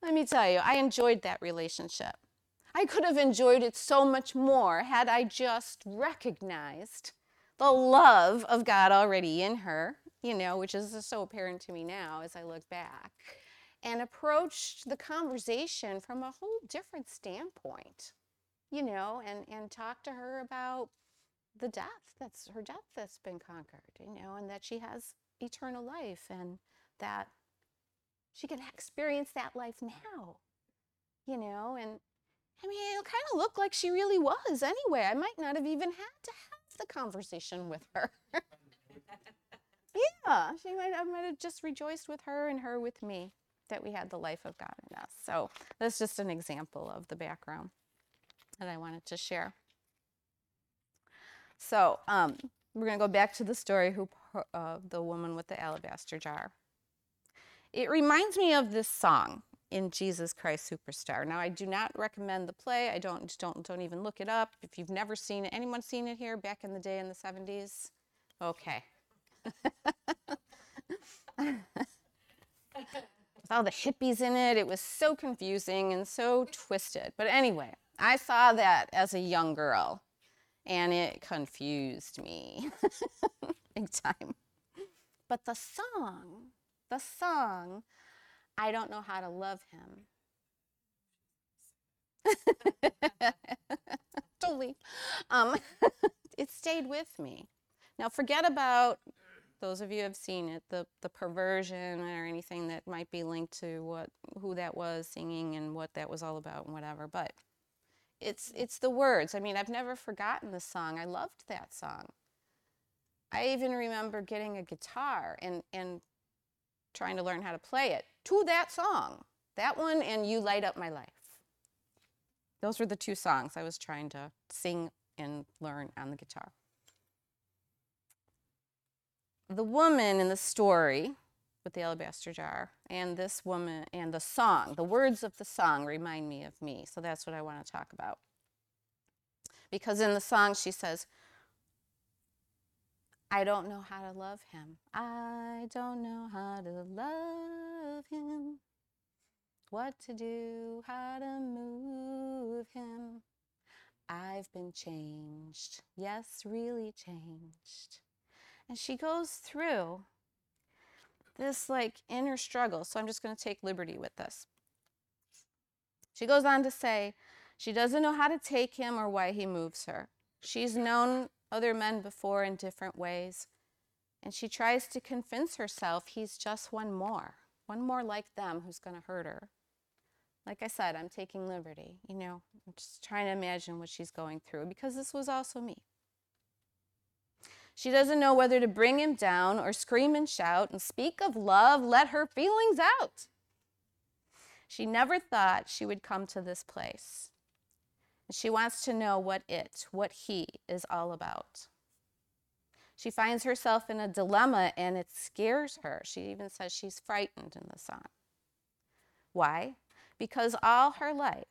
let me tell you, I enjoyed that relationship. I could have enjoyed it so much more had I just recognized the love of God already in her, you know, which is so apparent to me now as I look back, and approached the conversation from a whole different standpoint, you know, and, and talked to her about the death that's her death that's been conquered, you know, and that she has eternal life and that she can experience that life now, you know, and I mean, it kind of looked like she really was anyway. I might not have even had to have the conversation with her. yeah, she might, I might have just rejoiced with her and her with me that we had the life of God in us. So that's just an example of the background that I wanted to share. So um, we're going to go back to the story of uh, the woman with the alabaster jar. It reminds me of this song in Jesus Christ Superstar. Now, I do not recommend the play. I don't don't don't even look it up. If you've never seen it, anyone seen it here back in the day in the 70s? Okay. With all the hippies in it, it was so confusing and so twisted. But anyway, I saw that as a young girl, and it confused me big time. But the song, the song I don't know how to love him. totally. Um, it stayed with me. Now, forget about those of you have seen it, the, the perversion or anything that might be linked to what who that was singing and what that was all about and whatever. But it's it's the words. I mean, I've never forgotten the song. I loved that song. I even remember getting a guitar and and trying to learn how to play it to that song. That one and You Light Up My Life. Those were the two songs I was trying to sing and learn on the guitar. The woman in the story with the alabaster jar and this woman and the song, the words of the song remind me of me. So that's what I want to talk about. Because in the song she says, I don't know how to love him. I don't know how to love him. What to do, how to move him. I've been changed. Yes, really changed. And she goes through this like inner struggle. So I'm just going to take liberty with this. She goes on to say, she doesn't know how to take him or why he moves her. She's known other men before in different ways. And she tries to convince herself he's just one more, one more like them who's going to hurt her. Like I said, I'm taking liberty, you know, I'm just trying to imagine what she's going through because this was also me. She doesn't know whether to bring him down or scream and shout and speak of love, let her feelings out. She never thought she would come to this place. She wants to know what it, what he is all about. She finds herself in a dilemma and it scares her. She even says she's frightened in the song. Why? Because all her life,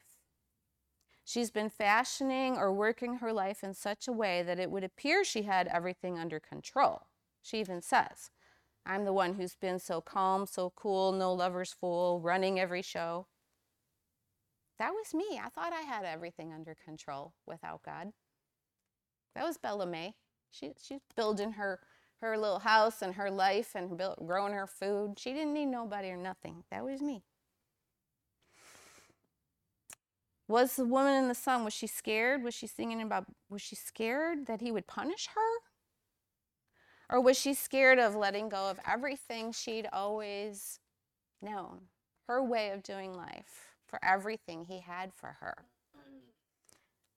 she's been fashioning or working her life in such a way that it would appear she had everything under control. She even says, I'm the one who's been so calm, so cool, no lover's fool, running every show. That was me. I thought I had everything under control without God. That was Bella May. She, she's building her, her little house and her life and growing her food. She didn't need nobody or nothing. That was me. Was the woman in the song, was she scared? Was she singing about, was she scared that he would punish her? Or was she scared of letting go of everything she'd always known, her way of doing life? for everything he had for her.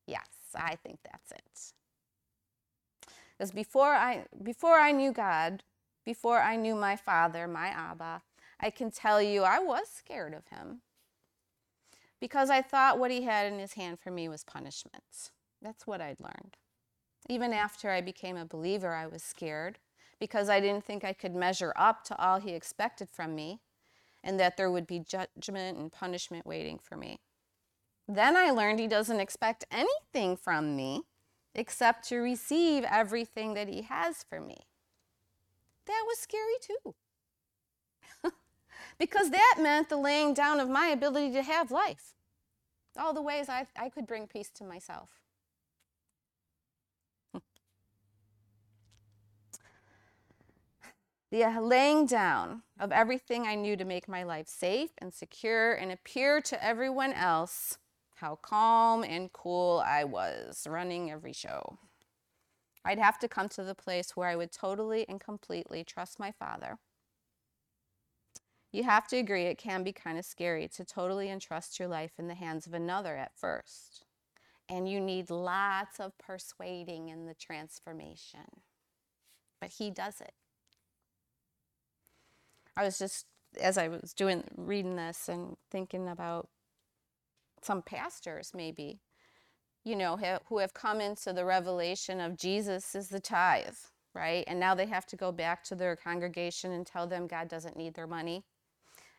Yes, I think that's it. Because before I, before I knew God, before I knew my father, my Abba, I can tell you I was scared of him. Because I thought what he had in his hand for me was punishment. That's what I'd learned. Even after I became a believer, I was scared because I didn't think I could measure up to all he expected from me and that there would be judgment and punishment waiting for me. Then I learned he doesn't expect anything from me except to receive everything that He has for me. That was scary too. Because that meant the laying down of my ability to have life, all the ways I, I could bring peace to myself. the uh, laying down of everything I knew to make my life safe and secure and appear to everyone else how calm and cool I was running every show. I'd have to come to the place where I would totally and completely trust my father. You have to agree it can be kind of scary to totally entrust your life in the hands of another at first. And you need lots of persuading in the transformation. But he does it. I was just, as I was doing, reading this and thinking about some pastors, maybe, you know, who have come into the revelation of Jesus is the tithe, right? And now they have to go back to their congregation and tell them God doesn't need their money.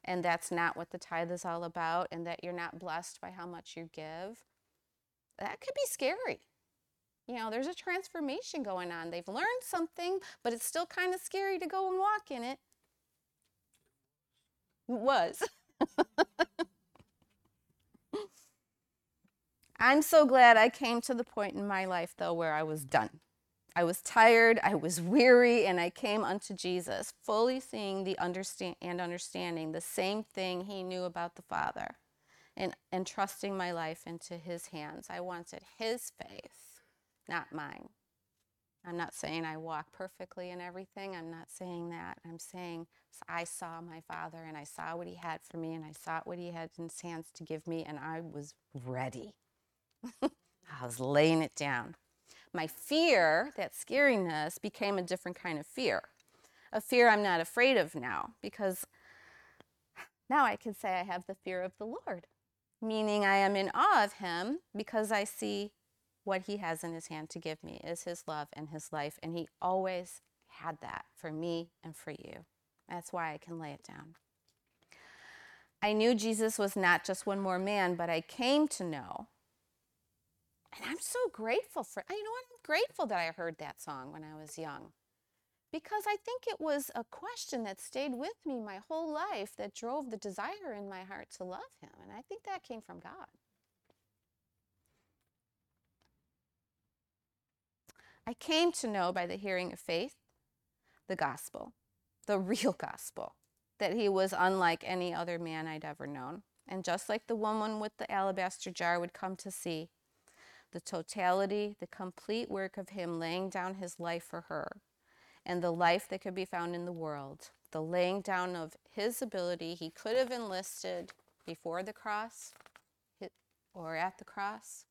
And that's not what the tithe is all about, and that you're not blessed by how much you give. That could be scary. You know, there's a transformation going on. They've learned something, but it's still kind of scary to go and walk in it. It was. I'm so glad I came to the point in my life, though, where I was done. I was tired, I was weary, and I came unto Jesus, fully seeing the understand and understanding the same thing he knew about the Father, and, entrusting my life into his hands. I wanted his faith, not mine. I'm not saying I walk perfectly in everything. I'm not saying that. I'm saying I saw my father and I saw what he had for me and I saw what he had in his hands to give me, and I was ready. I was laying it down. My fear, that scariness, became a different kind of fear. A fear I'm not afraid of now because now I can say I have the fear of the Lord, meaning I am in awe of him because I see what he has in his hand to give me is his love and his life. And he always had that for me and for you. That's why I can lay it down. I knew Jesus was not just one more man, but I came to know. And I'm so grateful for, you know what? I'm grateful that I heard that song when I was young because I think it was a question that stayed with me my whole life that drove the desire in my heart to love him. And I think that came from God. I came to know by the hearing of faith the gospel, the real gospel, that he was unlike any other man I'd ever known. And just like the woman with the alabaster jar would come to see, the totality, the complete work of him laying down his life for her, and the life that could be found in the world, the laying down of his ability he could have enlisted before the cross or at the cross,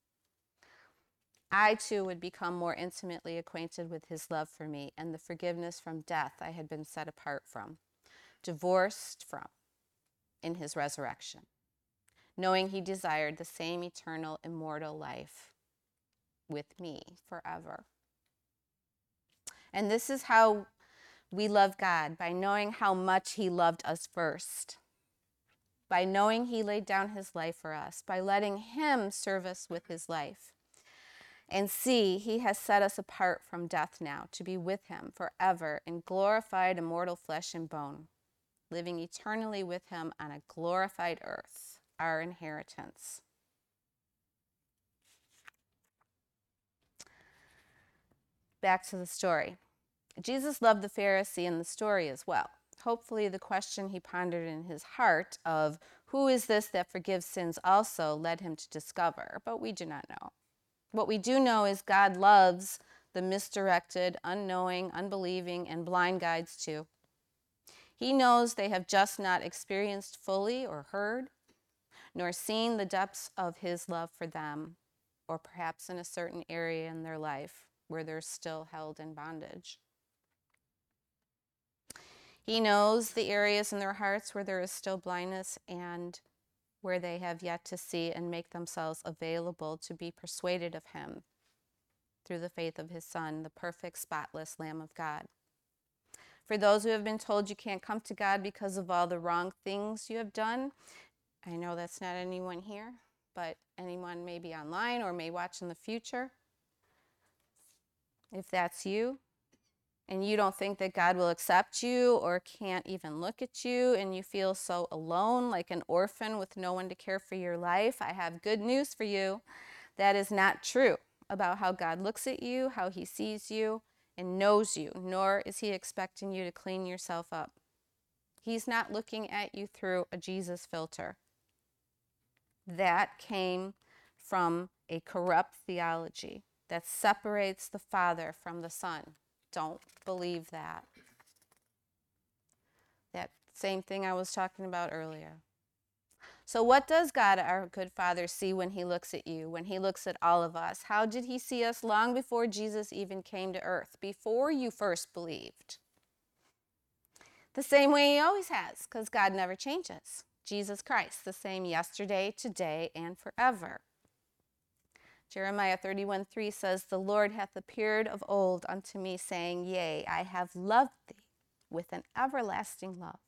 I too would become more intimately acquainted with his love for me and the forgiveness from death I had been set apart from, divorced from in his resurrection, knowing he desired the same eternal, immortal life with me forever. And this is how we love God by knowing how much he loved us first. By knowing he laid down his life for us, by letting him serve us with his life and see, he has set us apart from death now to be with him forever in glorified, immortal flesh and bone, living eternally with him on a glorified earth, our inheritance. Back to the story. Jesus loved the Pharisee in the story as well. Hopefully, the question he pondered in his heart of who is this that forgives sins also led him to discover, but we do not know. What we do know is God loves the misdirected, unknowing, unbelieving, and blind guides too. He knows they have just not experienced fully or heard, nor seen the depths of His love for them, or perhaps in a certain area in their life where they're still held in bondage. He knows the areas in their hearts where there is still blindness and where they have yet to see and make themselves available to be persuaded of him through the faith of his Son, the perfect, spotless Lamb of God. For those who have been told you can't come to God because of all the wrong things you have done, I know that's not anyone here, but anyone maybe online or may watch in the future. If that's you, and you don't think that God will accept you or can't even look at you, and you feel so alone, like an orphan with no one to care for your life, I have good news for you. That is not true about how God looks at you, how he sees you, and knows you, nor is he expecting you to clean yourself up. He's not looking at you through a Jesus filter. That came from a corrupt theology that separates the Father from the Son. Don't believe that. That same thing I was talking about earlier. So, what does God, our good Father, see when He looks at you, when He looks at all of us? How did He see us long before Jesus even came to earth, before you first believed? The same way He always has, because God never changes. Jesus Christ, the same yesterday, today, and forever. Jeremiah 31 3 says, The Lord hath appeared of old unto me, saying, Yea, I have loved thee with an everlasting love.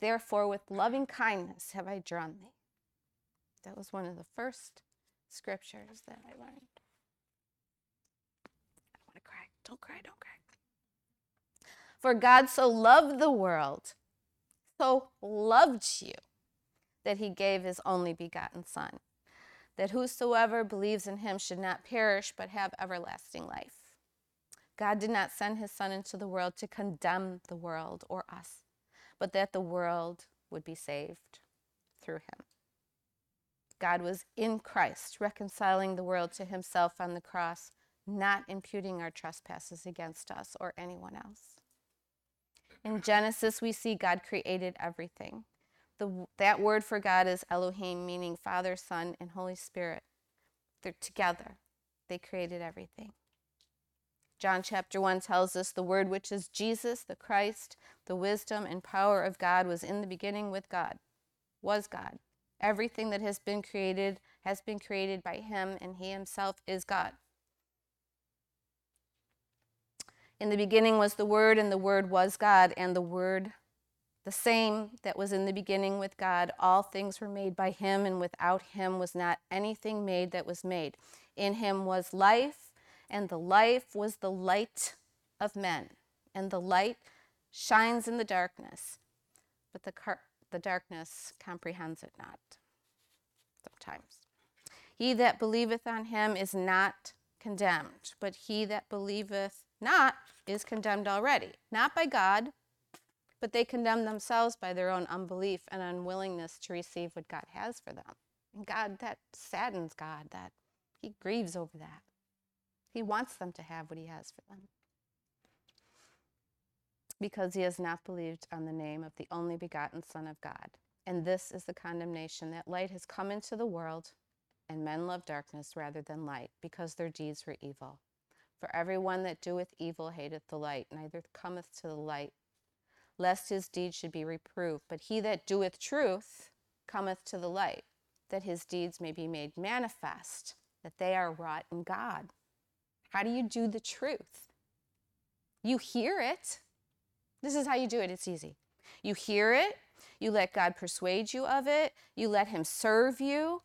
Therefore, with loving kindness have I drawn thee. That was one of the first scriptures that I learned. I don't want to cry. Don't cry, don't cry. For God so loved the world, so loved you, that he gave his only begotten Son, that whosoever believes in him should not perish, but have everlasting life. God did not send his Son into the world to condemn the world or us but that the world would be saved through him. God was in Christ, reconciling the world to himself on the cross, not imputing our trespasses against us or anyone else. In Genesis, we see God created everything. The, that word for God is Elohim, meaning Father, Son, and Holy Spirit. They're together. They created everything. John chapter 1 tells us the word which is Jesus, the Christ, the wisdom and power of God was in the beginning with God, was God. Everything that has been created has been created by him, and he himself is God. In the beginning was the Word, and the Word was God, and the Word, the same that was in the beginning with God. All things were made by him, and without him was not anything made that was made. In him was life and the life was the light of men. And the light shines in the darkness, but the, car- the darkness comprehends it not. Sometimes. He that believeth on him is not condemned, but he that believeth not is condemned already, not by God, but they condemn themselves by their own unbelief and unwillingness to receive what God has for them. And God, that saddens God, that He grieves over that. He wants them to have what He has for them. Because he has not believed on the name of the only begotten Son of God. And this is the condemnation that light has come into the world, and men love darkness rather than light, because their deeds were evil. For everyone that doeth evil hateth the light, neither cometh to the light, lest his deeds should be reproved. But he that doeth truth cometh to the light, that his deeds may be made manifest, that they are wrought in God. How do you do the truth? You hear it. This is how you do it. It's easy. You hear it, you let God persuade you of it, you let Him serve you,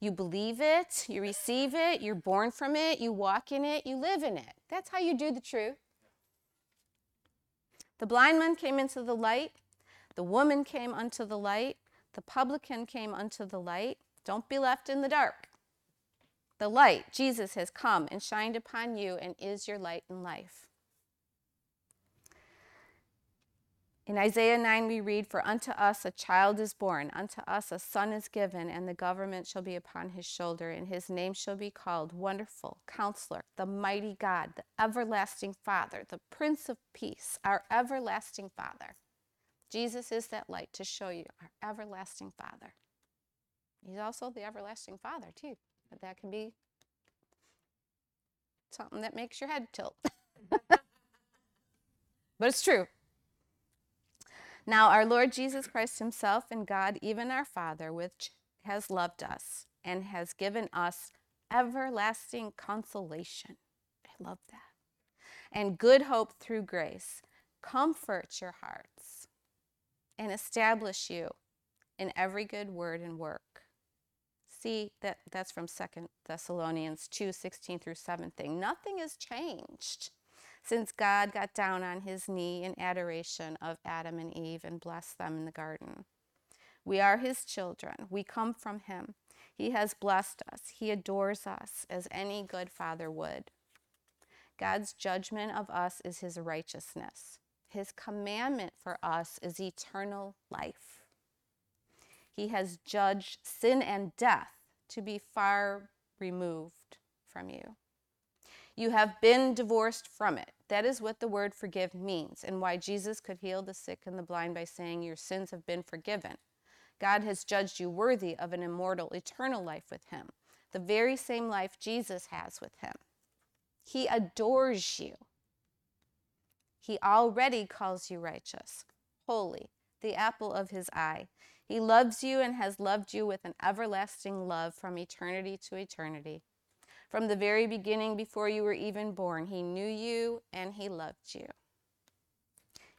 you believe it, you receive it, you're born from it, you walk in it, you live in it. That's how you do the truth. The blind man came into the light, the woman came unto the light, the publican came unto the light. Don't be left in the dark. The light, Jesus, has come and shined upon you and is your light and life. In Isaiah 9, we read, For unto us a child is born, unto us a son is given, and the government shall be upon his shoulder, and his name shall be called Wonderful, Counselor, the Mighty God, the Everlasting Father, the Prince of Peace, our Everlasting Father. Jesus is that light to show you our Everlasting Father. He's also the Everlasting Father, too. But that can be something that makes your head tilt. but it's true. Now, our Lord Jesus Christ Himself and God, even our Father, which has loved us and has given us everlasting consolation. I love that. And good hope through grace, comfort your hearts and establish you in every good word and work See, that, that's from 2 Thessalonians 2 16 through 17. Nothing has changed since God got down on his knee in adoration of Adam and Eve and blessed them in the garden. We are his children. We come from him. He has blessed us. He adores us as any good father would. God's judgment of us is his righteousness. His commandment for us is eternal life. He has judged sin and death to be far removed from you. You have been divorced from it. That is what the word forgive means, and why Jesus could heal the sick and the blind by saying, Your sins have been forgiven. God has judged you worthy of an immortal, eternal life with Him, the very same life Jesus has with Him. He adores you. He already calls you righteous, holy, the apple of His eye. He loves you and has loved you with an everlasting love from eternity to eternity. From the very beginning, before you were even born, He knew you and He loved you.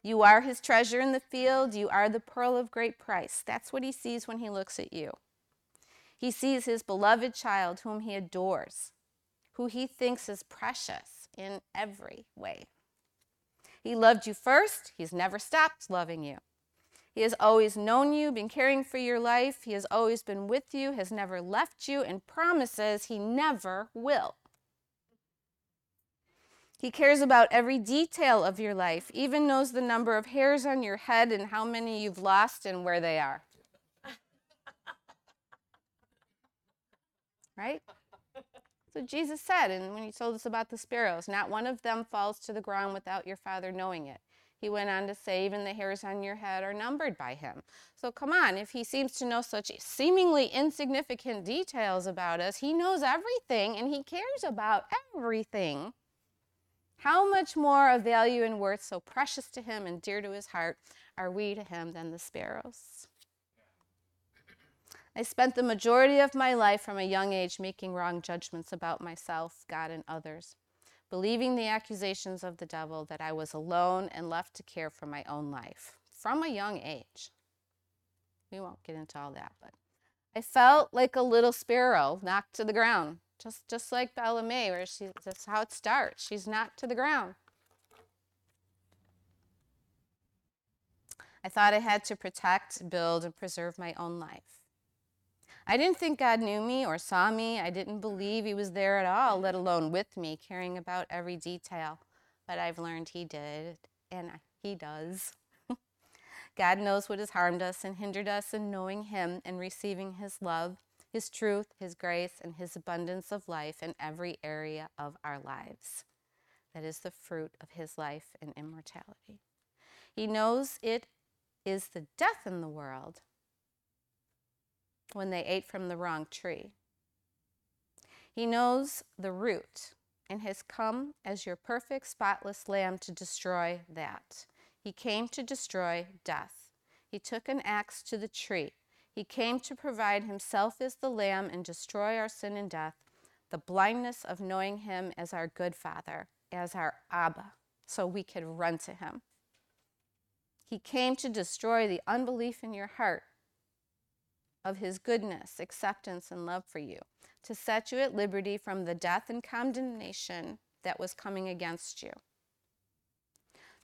You are his treasure in the field. You are the pearl of great price. That's what he sees when he looks at you. He sees his beloved child, whom he adores, who he thinks is precious in every way. He loved you first. He's never stopped loving you. He has always known you, been caring for your life. He has always been with you, has never left you, and promises he never will. He cares about every detail of your life, even knows the number of hairs on your head and how many you've lost and where they are. right? So Jesus said, and when he told us about the sparrows, not one of them falls to the ground without your father knowing it. He went on to say, even the hairs on your head are numbered by him. So come on, if he seems to know such seemingly insignificant details about us, he knows everything and he cares about everything. How much more of value and worth, so precious to him and dear to his heart, are we to him than the sparrows? I spent the majority of my life from a young age making wrong judgments about myself, God, and others, believing the accusations of the devil that I was alone and left to care for my own life from a young age. We won't get into all that, but I felt like a little sparrow knocked to the ground just just like Bella May, where she that's how it starts. She's knocked to the ground. I thought I had to protect, build, and preserve my own life. I didn't think God knew me or saw me. I didn't believe He was there at all, let alone with me, caring about every detail. But I've learned He did, and He does. God knows what has harmed us and hindered us in knowing Him and receiving His love his truth, His grace, and His abundance of life in every area of our lives. That is the fruit of His life and immortality. He knows it is the death in the world when they ate from the wrong tree. He knows the root and has come as your perfect, spotless lamb to destroy that. He came to destroy death. He took an axe to the tree he came to provide himself as the Lamb and destroy our sin and death, the blindness of knowing him as our good Father, as our Abba, so we could run to him. He came to destroy the unbelief in your heart of his goodness, acceptance, and love for you, to set you at liberty from the death and condemnation that was coming against you.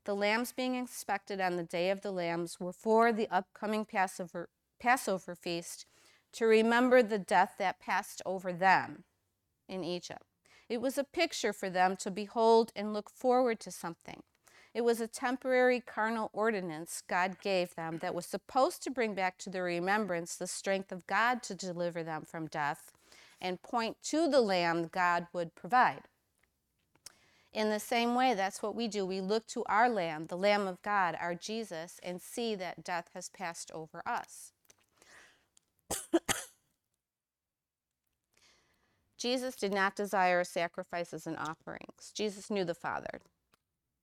The lambs being expected on the day of the lambs were for the upcoming Passover, Passover feast to remember the death that passed over them in Egypt. It was a picture for them to behold and look forward to something. It was a temporary carnal ordinance God gave them that was supposed to bring back to their remembrance the strength of God to deliver them from death and point to the Lamb God would provide. In the same way, that's what we do. We look to our Lamb, the Lamb of God, our Jesus, and see that death has passed over us. Jesus did not desire sacrifices and offerings. Jesus knew the Father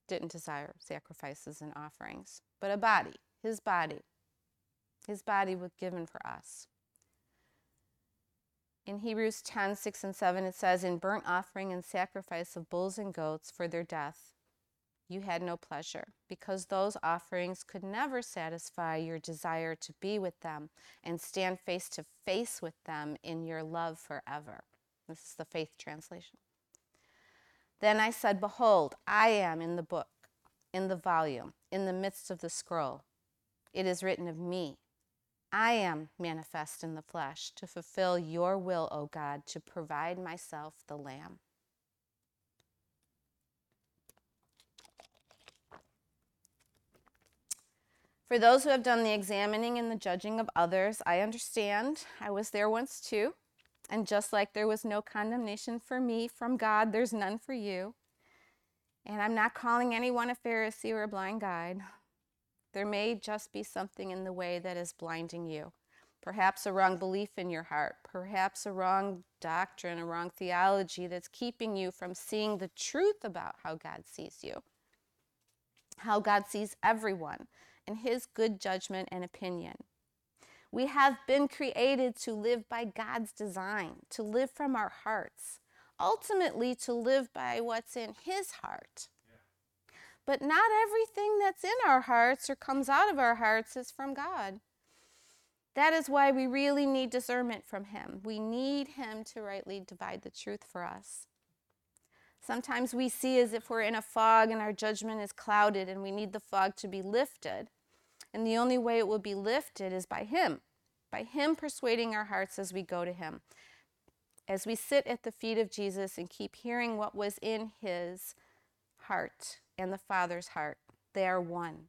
didn't desire sacrifices and offerings, but a body, his body. His body was given for us. In Hebrews 10 6 and 7, it says, In burnt offering and sacrifice of bulls and goats for their death, you had no pleasure, because those offerings could never satisfy your desire to be with them and stand face to face with them in your love forever. This is the faith translation. Then I said, Behold, I am in the book, in the volume, in the midst of the scroll. It is written of me. I am manifest in the flesh to fulfill your will, O God, to provide myself the Lamb. For those who have done the examining and the judging of others, I understand. I was there once too. And just like there was no condemnation for me from God, there's none for you. And I'm not calling anyone a Pharisee or a blind guide. There may just be something in the way that is blinding you. Perhaps a wrong belief in your heart, perhaps a wrong doctrine, a wrong theology that's keeping you from seeing the truth about how God sees you, how God sees everyone, and His good judgment and opinion. We have been created to live by God's design, to live from our hearts, ultimately, to live by what's in His heart. But not everything that's in our hearts or comes out of our hearts is from God. That is why we really need discernment from Him. We need Him to rightly divide the truth for us. Sometimes we see as if we're in a fog and our judgment is clouded and we need the fog to be lifted. And the only way it will be lifted is by Him, by Him persuading our hearts as we go to Him. As we sit at the feet of Jesus and keep hearing what was in His heart and the Father's heart, they are one.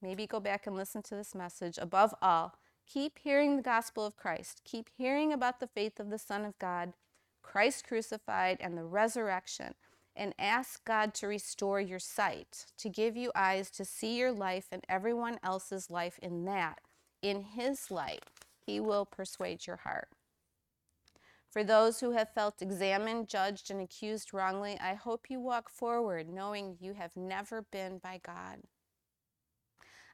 Maybe go back and listen to this message. Above all, keep hearing the gospel of Christ. Keep hearing about the faith of the Son of God, Christ crucified, and the resurrection and ask God to restore your sight, to give you eyes to see your life and everyone else's life in that. In His light, He will persuade your heart. For those who have felt examined, judged, and accused wrongly, I hope you walk forward knowing you have never been by God.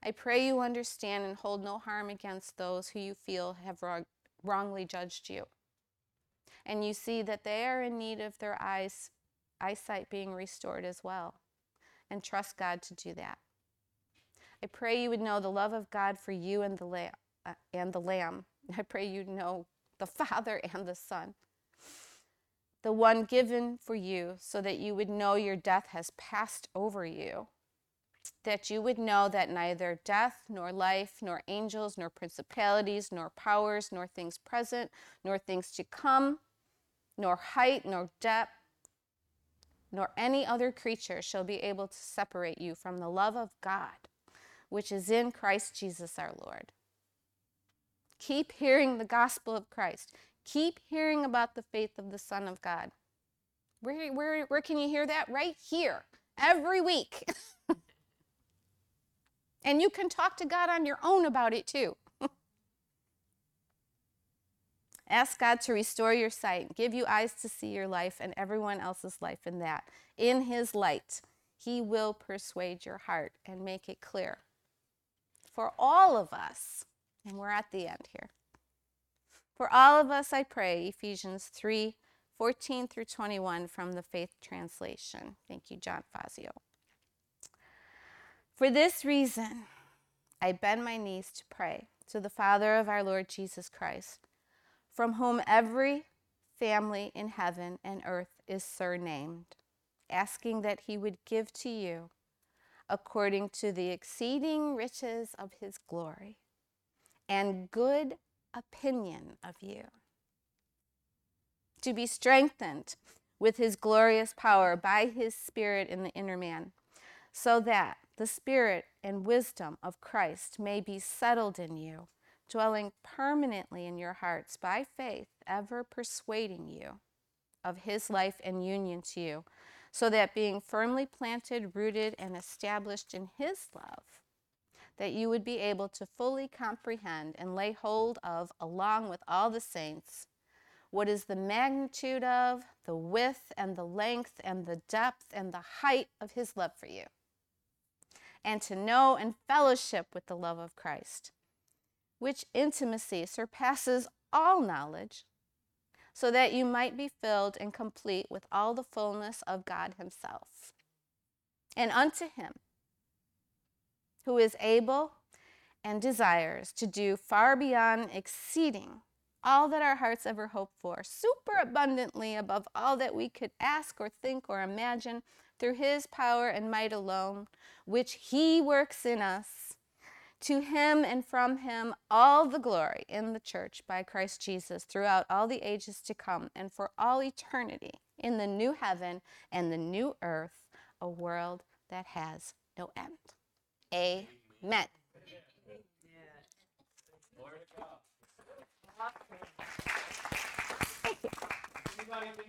I pray you understand and hold no harm against those who you feel have wrong, wrongly judged you. And you see that they are in need of their eyes eyesight being restored as well. And trust God to do that. I pray you would know the love of God for you and the lamb. Uh, and the lamb. I pray you know the Father and the Son. The one given for you so that you would know your death has passed over you. That you would know that neither death, nor life, nor angels, nor principalities, nor powers, nor things present, nor things to come, nor height, nor depth, nor any other creature shall be able to separate you from the love of God, which is in Christ Jesus our Lord. Keep hearing the gospel of Christ. Keep hearing about the faith of the Son of God. Where, where, where can you hear that? Right here, every week. and you can talk to God on your own about it too. Ask God to restore your sight, give you eyes to see your life and everyone else's life in that. In His light, He will persuade your heart and make it clear. For all of us, and we're at the end here. For all of us, I pray, Ephesians 3 14 through 21 from the Faith Translation. Thank you, John Fazio. For this reason, I bend my knees to pray to the Father of our Lord Jesus Christ from whom every family in heaven and earth is surnamed, asking that he would give to you, according to the exceeding riches of his glory and good opinion of you, to be strengthened with his glorious power by his Spirit in the inner man, so that the Spirit and wisdom of Christ may be settled in you dwelling permanently in your hearts by faith, ever persuading you of his life and union to you, so that being firmly planted, rooted, and established in his love, that you would be able to fully comprehend and lay hold of, along with all the saints, what is the magnitude of, the width, and the length, and the depth, and the height of his love for you, and to know and fellowship with the love of Christ which intimacy surpasses all knowledge, so that you might be filled and complete with all the fullness of God Himself. And unto him who is able and desires to do far beyond exceeding all that our hearts ever hope for, super abundantly above all that we could ask or think or imagine, through his power and might alone, which he works in us. To him and from him all the glory in the church by Christ Jesus throughout all the ages to come and for all eternity in the new heaven and the new earth, a world that has no end. Amen.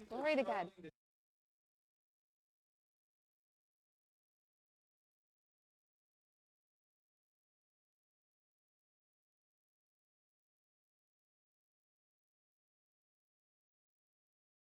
Glory to God.